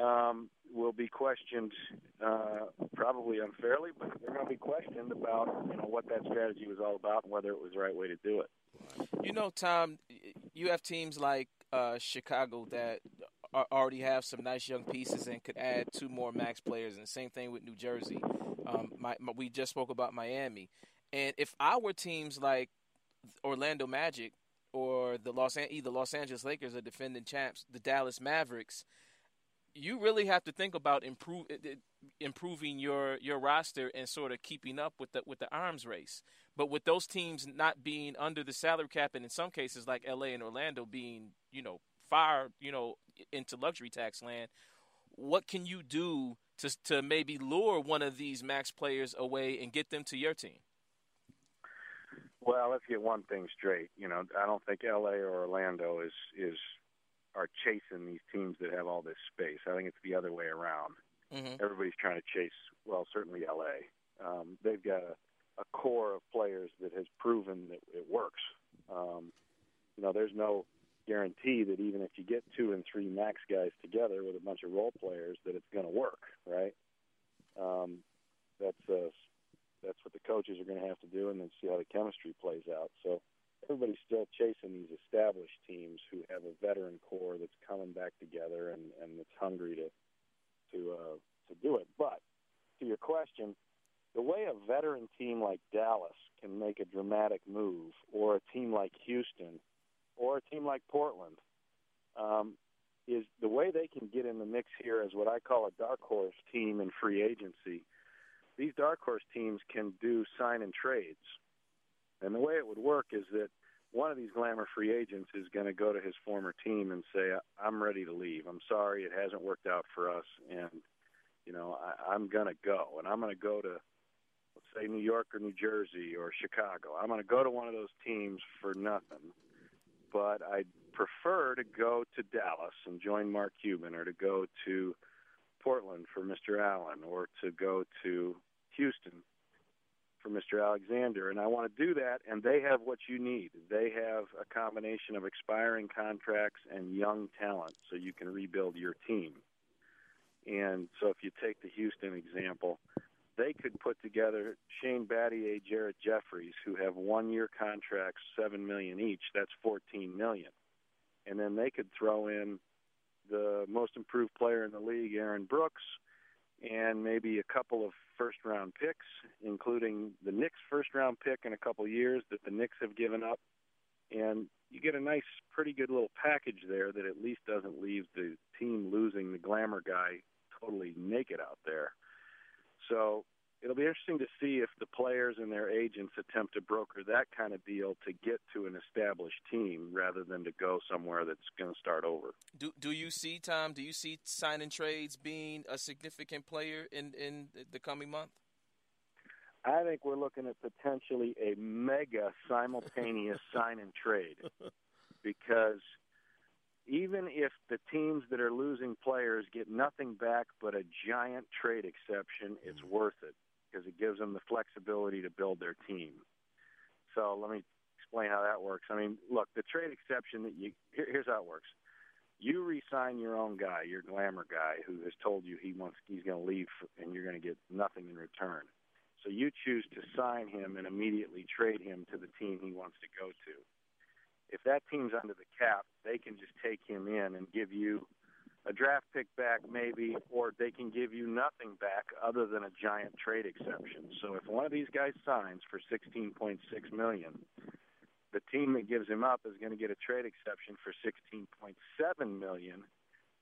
um, will be questioned, uh, probably unfairly, but they're going to be questioned about you know what that strategy was all about and whether it was the right way to do it. You know, Tom, you have teams like uh, Chicago that already have some nice young pieces and could add two more max players, and the same thing with New Jersey. Um, my, my, we just spoke about Miami, and if were teams like Orlando Magic or the Los Los Angeles Lakers or defending champs, the Dallas Mavericks you really have to think about improve, improving your, your roster and sort of keeping up with the with the arms race. But with those teams not being under the salary cap, and in some cases like L.A. and Orlando being, you know, far, you know, into luxury tax land, what can you do to to maybe lure one of these max players away and get them to your team? Well, let's get one thing straight. You know, I don't think L.A. or Orlando is is are chasing these teams that have all this space. I think it's the other way around. Mm-hmm. Everybody's trying to chase. Well, certainly L.A. Um, they've got a, a core of players that has proven that it works. Um, you know, there's no guarantee that even if you get two and three max guys together with a bunch of role players, that it's going to work, right? Um, that's uh, that's what the coaches are going to have to do, and then see how the chemistry plays out. So everybody's still chasing these established teams who have a veteran core that's coming back together and and that's hungry to to uh, to do it. But to your question, the way a veteran team like Dallas can make a dramatic move, or a team like Houston, or a team like Portland, um, is the way they can get in the mix here as what I call a dark horse team in free agency these dark horse teams can do sign and trades. And the way it would work is that one of these glamour free agents is going to go to his former team and say, "I'm ready to leave. I'm sorry, it hasn't worked out for us, and you know I, I'm going to go, and I'm going to go to, let's say, New York or New Jersey or Chicago. I'm going to go to one of those teams for nothing, but I'd prefer to go to Dallas and join Mark Cuban, or to go to Portland for Mr. Allen or to go to Houston Mr. Alexander. And I want to do that, and they have what you need. They have a combination of expiring contracts and young talent, so you can rebuild your team. And so if you take the Houston example, they could put together Shane Battier, Jared Jeffries, who have one-year contracts, seven million each. That's fourteen million, and then they could throw in the most improved player in the league, Aaron Brooks, and maybe a couple of first round picks, including the Knicks' first round pick in a couple years that the Knicks have given up. And you get a nice, pretty good little package there that at least doesn't leave the team losing the glamour guy totally naked out there. So it'll be interesting to see if the players and their agents attempt to broker that kind of deal to get to an established team rather than to go somewhere that's going to start over. Do do you see Tom? Do you see signing trades being a significant player in in the coming month? I think we're looking at potentially a mega simultaneous sign and trade because even if the teams that are losing players get nothing back but a giant trade exception, it's mm. worth it because it gives them the flexibility to build their team. So let me explain how that works. I mean, look, the trade exception that you here, here's how it works. You re-sign your own guy, your glamour guy, who has told you he wants he's going to leave, and you're going to get nothing in return. So you choose to sign him and immediately trade him to the team he wants to go to. If that team's under the cap, they can just take him in and give you a draft pick back maybe, or they can give you nothing back other than a giant trade exception. So if one of these guys signs for 16.6 million, the team that gives him up is going to get a trade exception for 16.7 million,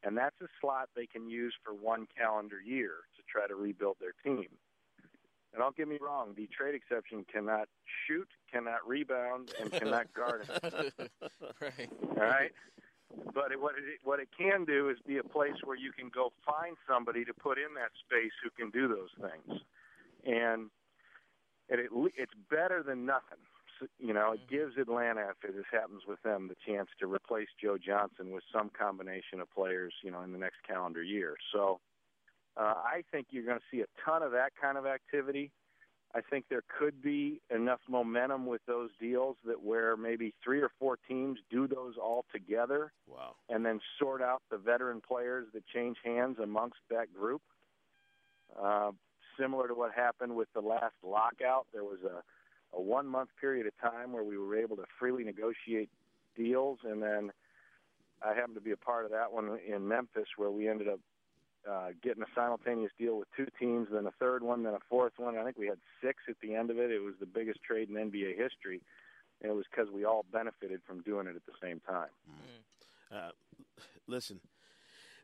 and that's a slot they can use for one calendar year to try to rebuild their team. And don't get me wrong, the trade exception cannot shoot, cannot rebound, and cannot guard. right. All right. But it, what it what it can do is be a place where you can go find somebody to put in that space who can do those things, and and it it's better than nothing. So, you know, it gives Atlanta, if this happens with them, the chance to replace Joe Johnson with some combination of players, you know, in the next calendar year. So, uh, I think you're going to see a ton of that kind of activity. I think there could be enough momentum with those deals that where maybe three or four teams do those all together. Wow. And then sort out the veteran players that change hands amongst that group. Uh, similar to what happened with the last lockout, there was a, a one month period of time where we were able to freely negotiate deals. And then I happened to be a part of that one in Memphis where we ended up uh, getting a simultaneous deal with two teams, then a third one, then a fourth one. I think we had six at the end of it. It was the biggest trade in NBA history, and it was because we all benefited from doing it at the same time. Mm. Uh, listen,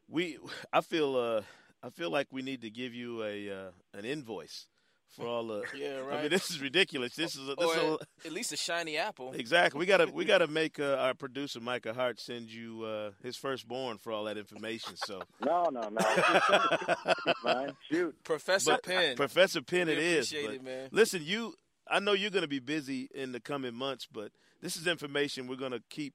we I feel uh I feel like we need to give you a uh, an invoice for all the. Yeah, I mean, this is ridiculous. This is a, this Or is a, at, at least a shiny apple. exactly. We gotta we gotta make uh, our producer Micah Hart send you uh, his firstborn for all that information. So No, no, no. Just send it to me. It's fine. Shoot. Professor But Penn. Professor Penn, We it is. appreciate but it, man. Listen, you. I know you're going to be busy in the coming months, but this is information we're going to keep,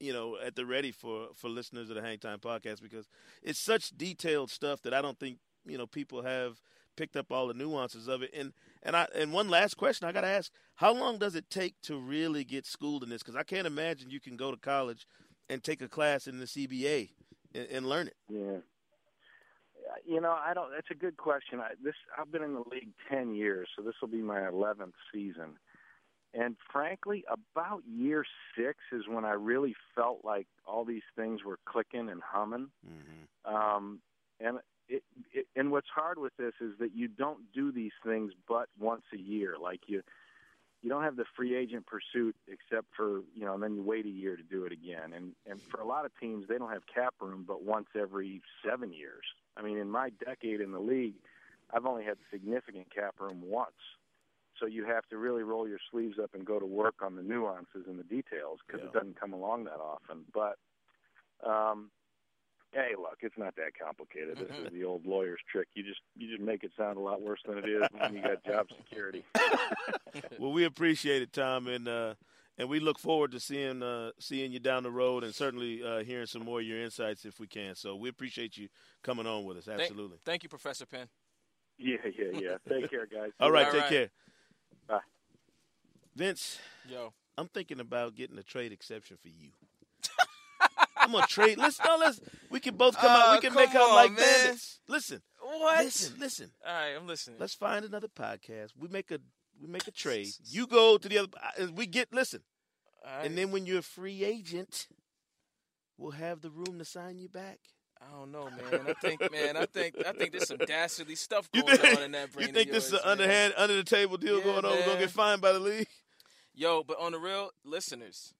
you know, at the ready for for listeners of the Hangtime podcast because it's such detailed stuff that I don't think you know people have picked up all the nuances of it. And and I and one last question I got to ask: How long does it take to really get schooled in this? Because I can't imagine you can go to college and take a class in the CBA and, and learn it. Yeah. You know, I don't. That's a good question. I, this I've been in the league ten years, so this will be my eleventh season. And frankly, about year six is when I really felt like all these things were clicking and humming. Mm-hmm. Um, and it, it, and what's hard with this is that you don't do these things but once a year. Like you, you don't have the free agent pursuit except for you know, and then you wait a year to do it again. And and for a lot of teams, they don't have cap room but once every seven years. I mean, in my decade in the league, I've only had significant cap room once. So you have to really roll your sleeves up and go to work on the nuances and the details because it doesn't come along that often. But um, hey, look, it's not that complicated. This is the old lawyer's trick. You just you just make it sound a lot worse than it is when you got job security. well, we appreciate it, Tom, and uh, and we look forward to seeing uh, seeing you down the road, and certainly uh, hearing some more of your insights if we can. So we appreciate you coming on with us. Thank- Absolutely. Thank you, Professor Penn. Yeah, yeah, yeah. Take care, guys. All right, All take right. care. Bye. Vince, Yo. I'm thinking about getting a trade exception for you. I'm gonna trade. Listen, no, let's. We can both come out. Uh, We can make out like man. bandits. Listen, What? listen, listen. All right, I'm listening. Let's find another podcast. We make a we make a trade. You go to the other. uh, We get listen. All right. And then when you're a free agent, we'll have the room to sign you back. I don't know, man. I think, man, I think, I think there's some dastardly stuff going think, on in that brain. you think this is an underhand, under the table deal Yeah, going on? We're gonna get fined by the league. Yo, but on the real, listeners,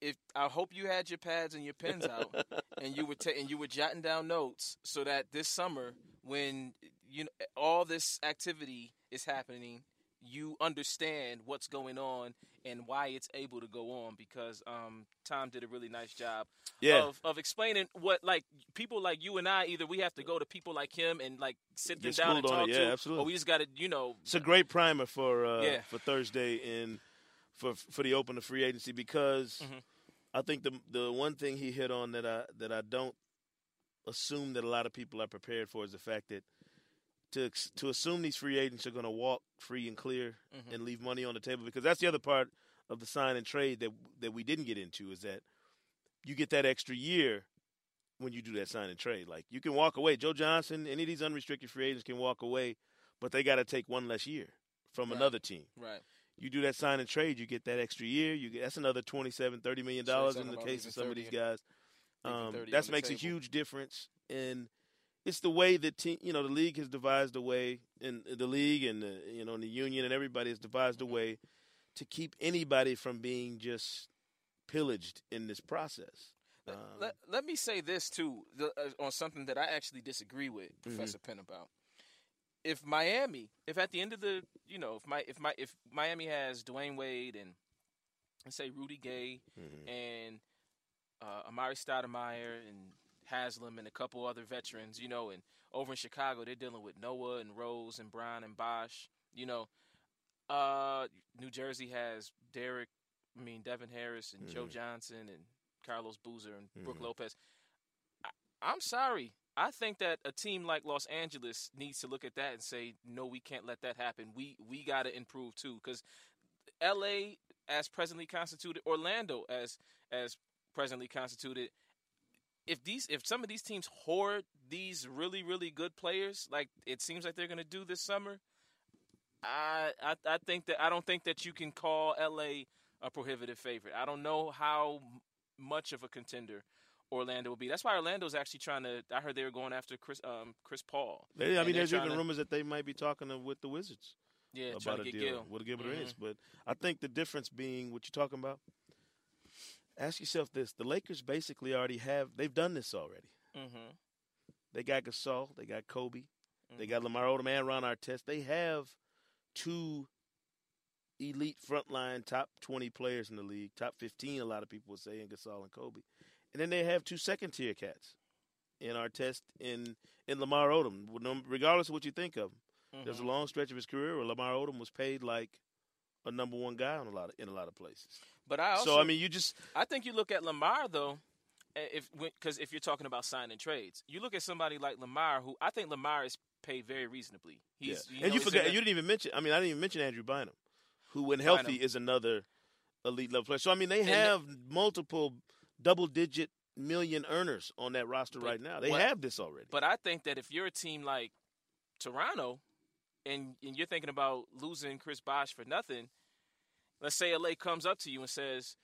if I hope you had your pads and your pens out, and you were ta- and you were jotting down notes, so that this summer, when you know all this activity is happening, you understand what's going on and why it's able to go on. Because um, Tom did a really nice job Yeah. of of explaining what like people like you and I either we have to go to people like him and like sit them Get down and talk it, yeah, to, absolutely. or we just got to you know It's a great primer for uh, Yeah. for Thursday and for for the open of free agency because Mhm. I think the the one thing he hit on that I that I don't assume that a lot of people are prepared for is the fact that to to assume these free agents are going to walk free and clear Mhm. and leave money on the table because that's the other part of the sign and trade that that we didn't get into is that you get that extra year when you do that sign and trade. Like you can walk away. Joe Johnson, any of these unrestricted free agents can walk away, but they got to take one less year from Right. another team. right. You do that sign and trade, you get that extra year. You get that's another 27 30 million dollars in the case of some of these guys. Um, that makes a huge difference and it's the way that team, you know, the league has devised a way, and the league and the, you know, and the union and everybody has devised Mm-hmm. a way to keep anybody from being just pillaged in this process. Um, let, let me say this too the, uh, on something that I actually disagree with Mm-hmm. Professor Penn about. If Miami, if at the end of the, you know, if my if my if Miami has Dwyane Wade and let's say Rudy Gay mhm. and uh, Amar'e Stoudemire and Haslem and a couple other veterans, you know, and over in Chicago they're dealing with Noah and Rose and Brown and Bosh, you know. Uh, New Jersey has Derek, I mean Devin Harris and Joe Mhm. Johnson and Carlos Boozer and Brook Mhm. Lopez. I, I'm sorry. I think that a team like Los Angeles needs to look at that and say, no, we can't let that happen. We we got to improve too, because L.A. as presently constituted, Orlando as as presently constituted. If these if some of these teams hoard these really really good players, like it seems like they're going to do this summer, I, I I think that I don't think that you can call L.A. a prohibitive favorite. I don't know how much of a contender Orlando will be. That's why Orlando's actually trying to. I heard they were going after Chris um Chris Paul. They- I mean, there's even to- rumors that they might be talking to, with the Wizards Yeah, about a deal Gil. with Gilbert Mhm. Arenas. But I think the difference being what you're talking about. Ask yourself this: the Lakers basically already have. They've done this already. Mm-hmm. They got Gasol. They got Kobe. They Mm-hmm. got Lamar Odom and Ron Artest. They have two elite frontline top 20 players in the league, top 15, a lot of people would say, in Gasol and Kobe. And then they have two second tier cats in Artest in, in Lamar Odom, regardless of what you think of him. There's a Mm-hmm. long stretch of his career where Lamar Odom was paid like a number one guy in a lot of, in a lot of places. But I also, so I mean, you just I think you look at Lamar though, if because if you're talking about signing trades, you look at somebody like Lamar, who I think Lamar is paid very reasonably. He's, yeah. you and know, you forgot you didn't even mention. I mean, I didn't even mention Andrew Bynum, who when healthy Bynum. is another elite level player. So I mean, they And- have multiple double digit million earners on that roster But right now. They what- have this already. But I think that if you're a team like Toronto, and and you're thinking about losing Chris Bosh for nothing, let's say LA comes up to you and says,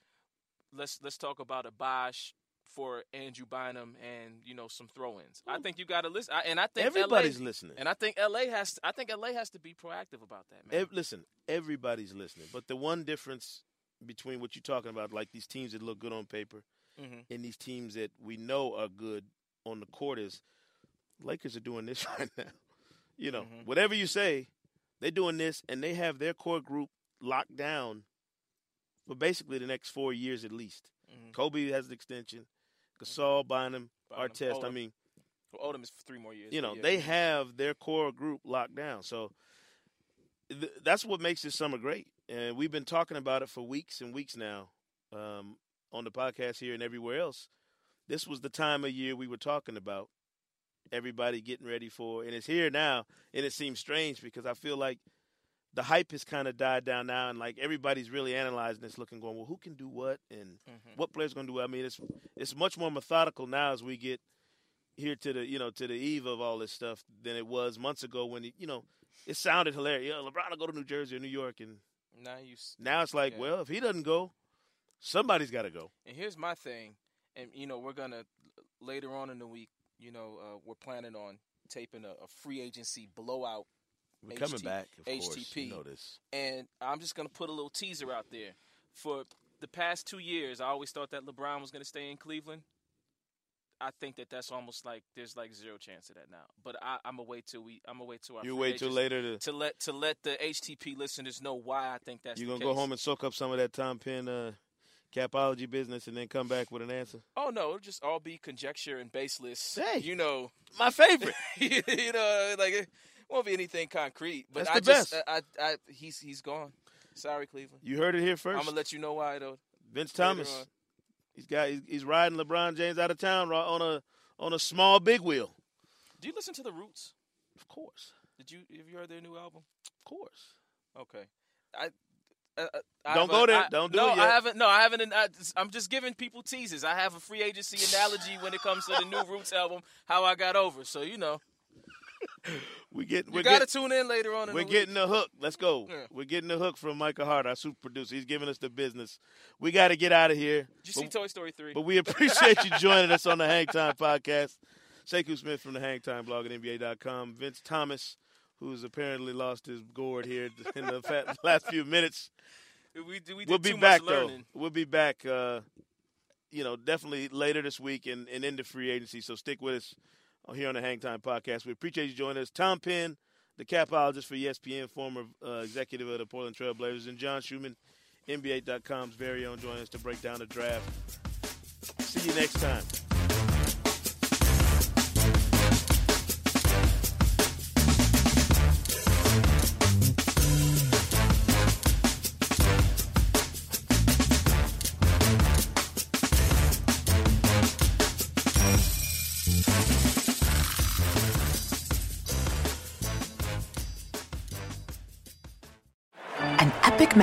"Let's let's talk about a Bosh for Andrew Bynum and you know some throw-ins." I think you got to listen, I, and I think Everybody's LA, listening. and I think LA has. I think LA has to be proactive about that, man. Ev- listen, everybody's listening. But the one difference between what you're talking about, like these teams that look good on paper, Mhm. and these teams that we know are good on the court, is Lakers are doing this right now. You know, Mhm. whatever you say, they're doing this, and they have their core group locked down for basically the next four years at least. Mhm. Kobe has an extension. Gasol, Bynum, Bynum, Artest. I Odom. mean, Well, Odom is for three more years. you know, they have their core group locked down. So th- that's what makes this summer great. And we've been talking about it for weeks and weeks now um, on the podcast here and everywhere else. This was the time of year we were talking about. Everybody getting ready for, and it's here now. And it seems strange because I feel like the hype has kind of died down now, and like everybody's really analyzing this, looking, going, well, who can do what, and Mhm. what players going to do. what? I mean, it's it's much more methodical now as we get here to the you know to the eve of all this stuff than it was months ago when it, you know it sounded hilarious. Yeah, LeBron will go to New Jersey or New York, and now you. now it's like, Yeah. well, if he doesn't go, somebody's got to go. And here's my thing, and you know we're gonna later on in the week. You know uh, we're planning on taping a, a free agency blowout, We're coming HT back, of course. HTP. You know this. and I'm just gonna put a little teaser out there. For the past two years, I always thought that LeBron was gonna stay in Cleveland. I think that that's almost like there's like zero chance of that now. But I, I'm gonna wait till we. I'm gonna wait till our You wait till later to to let to let the HTP listeners know why I think that's. you gonna go case. home and soak up some of that Tom Penn uh, capology business, and then come back with an answer. Oh no, it'll just all be conjecture and baseless. Hey. you know, My favorite. you know, like it won't be anything concrete. But That's I the just, best. I, I, I, he's he's gone. Sorry, Cleveland. you heard it here 1st I'm gonna let you know why though. Vince Thomas. He's got he's, he's riding LeBron James out of town on a on a small big wheel. Do you listen to the Roots? Of course, Did you have you heard their new album? of course. Okay, I. Uh, uh, Don't go there. I- Don't do no, it I haven't. No, I haven't. I, I'm just giving people teases. I have a free agency analogy when it comes to the new Roots album. How I got over. So you know, We get you we're got to get- tune in later on. In We're the getting the hook. Let's go. Yeah. We're getting the hook from Michael Hart, our super producer. He's giving us the business. We got to get out of here. Did you see But, Toy Story three? but we appreciate you joining us on the Hang Time podcast. Sekou Smith from the Hang Time blog at NBA.com. Vince Thomas, who's apparently lost his gourd here in the last few minutes. We, we we'll be back, though. We'll be back, uh, you know, definitely later this week and, and into free agency. So stick with us here on the Hang Time podcast. We appreciate you joining us. Tom Penn, the capologist for ESPN, former uh, executive of the Portland Trail Blazers, and John Schuhmann, NBA.com's very own, joining us to break down the draft. See you next time.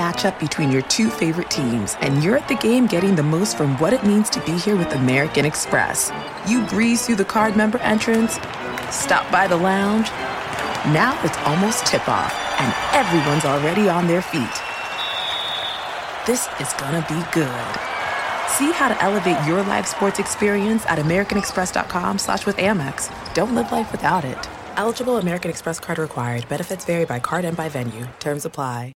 Matchup between your two favorite teams, and you're at the game getting the most from what it means to be here with American Express. You breeze through the card member entrance, stop by the lounge. Now it's almost tip off, and everyone's already on their feet. This is gonna be good. See how to elevate your live sports experience at americanexpress.com slash with Amex. Don't live life without it. Eligible American Express card required. Benefits vary by card and by venue. Terms apply.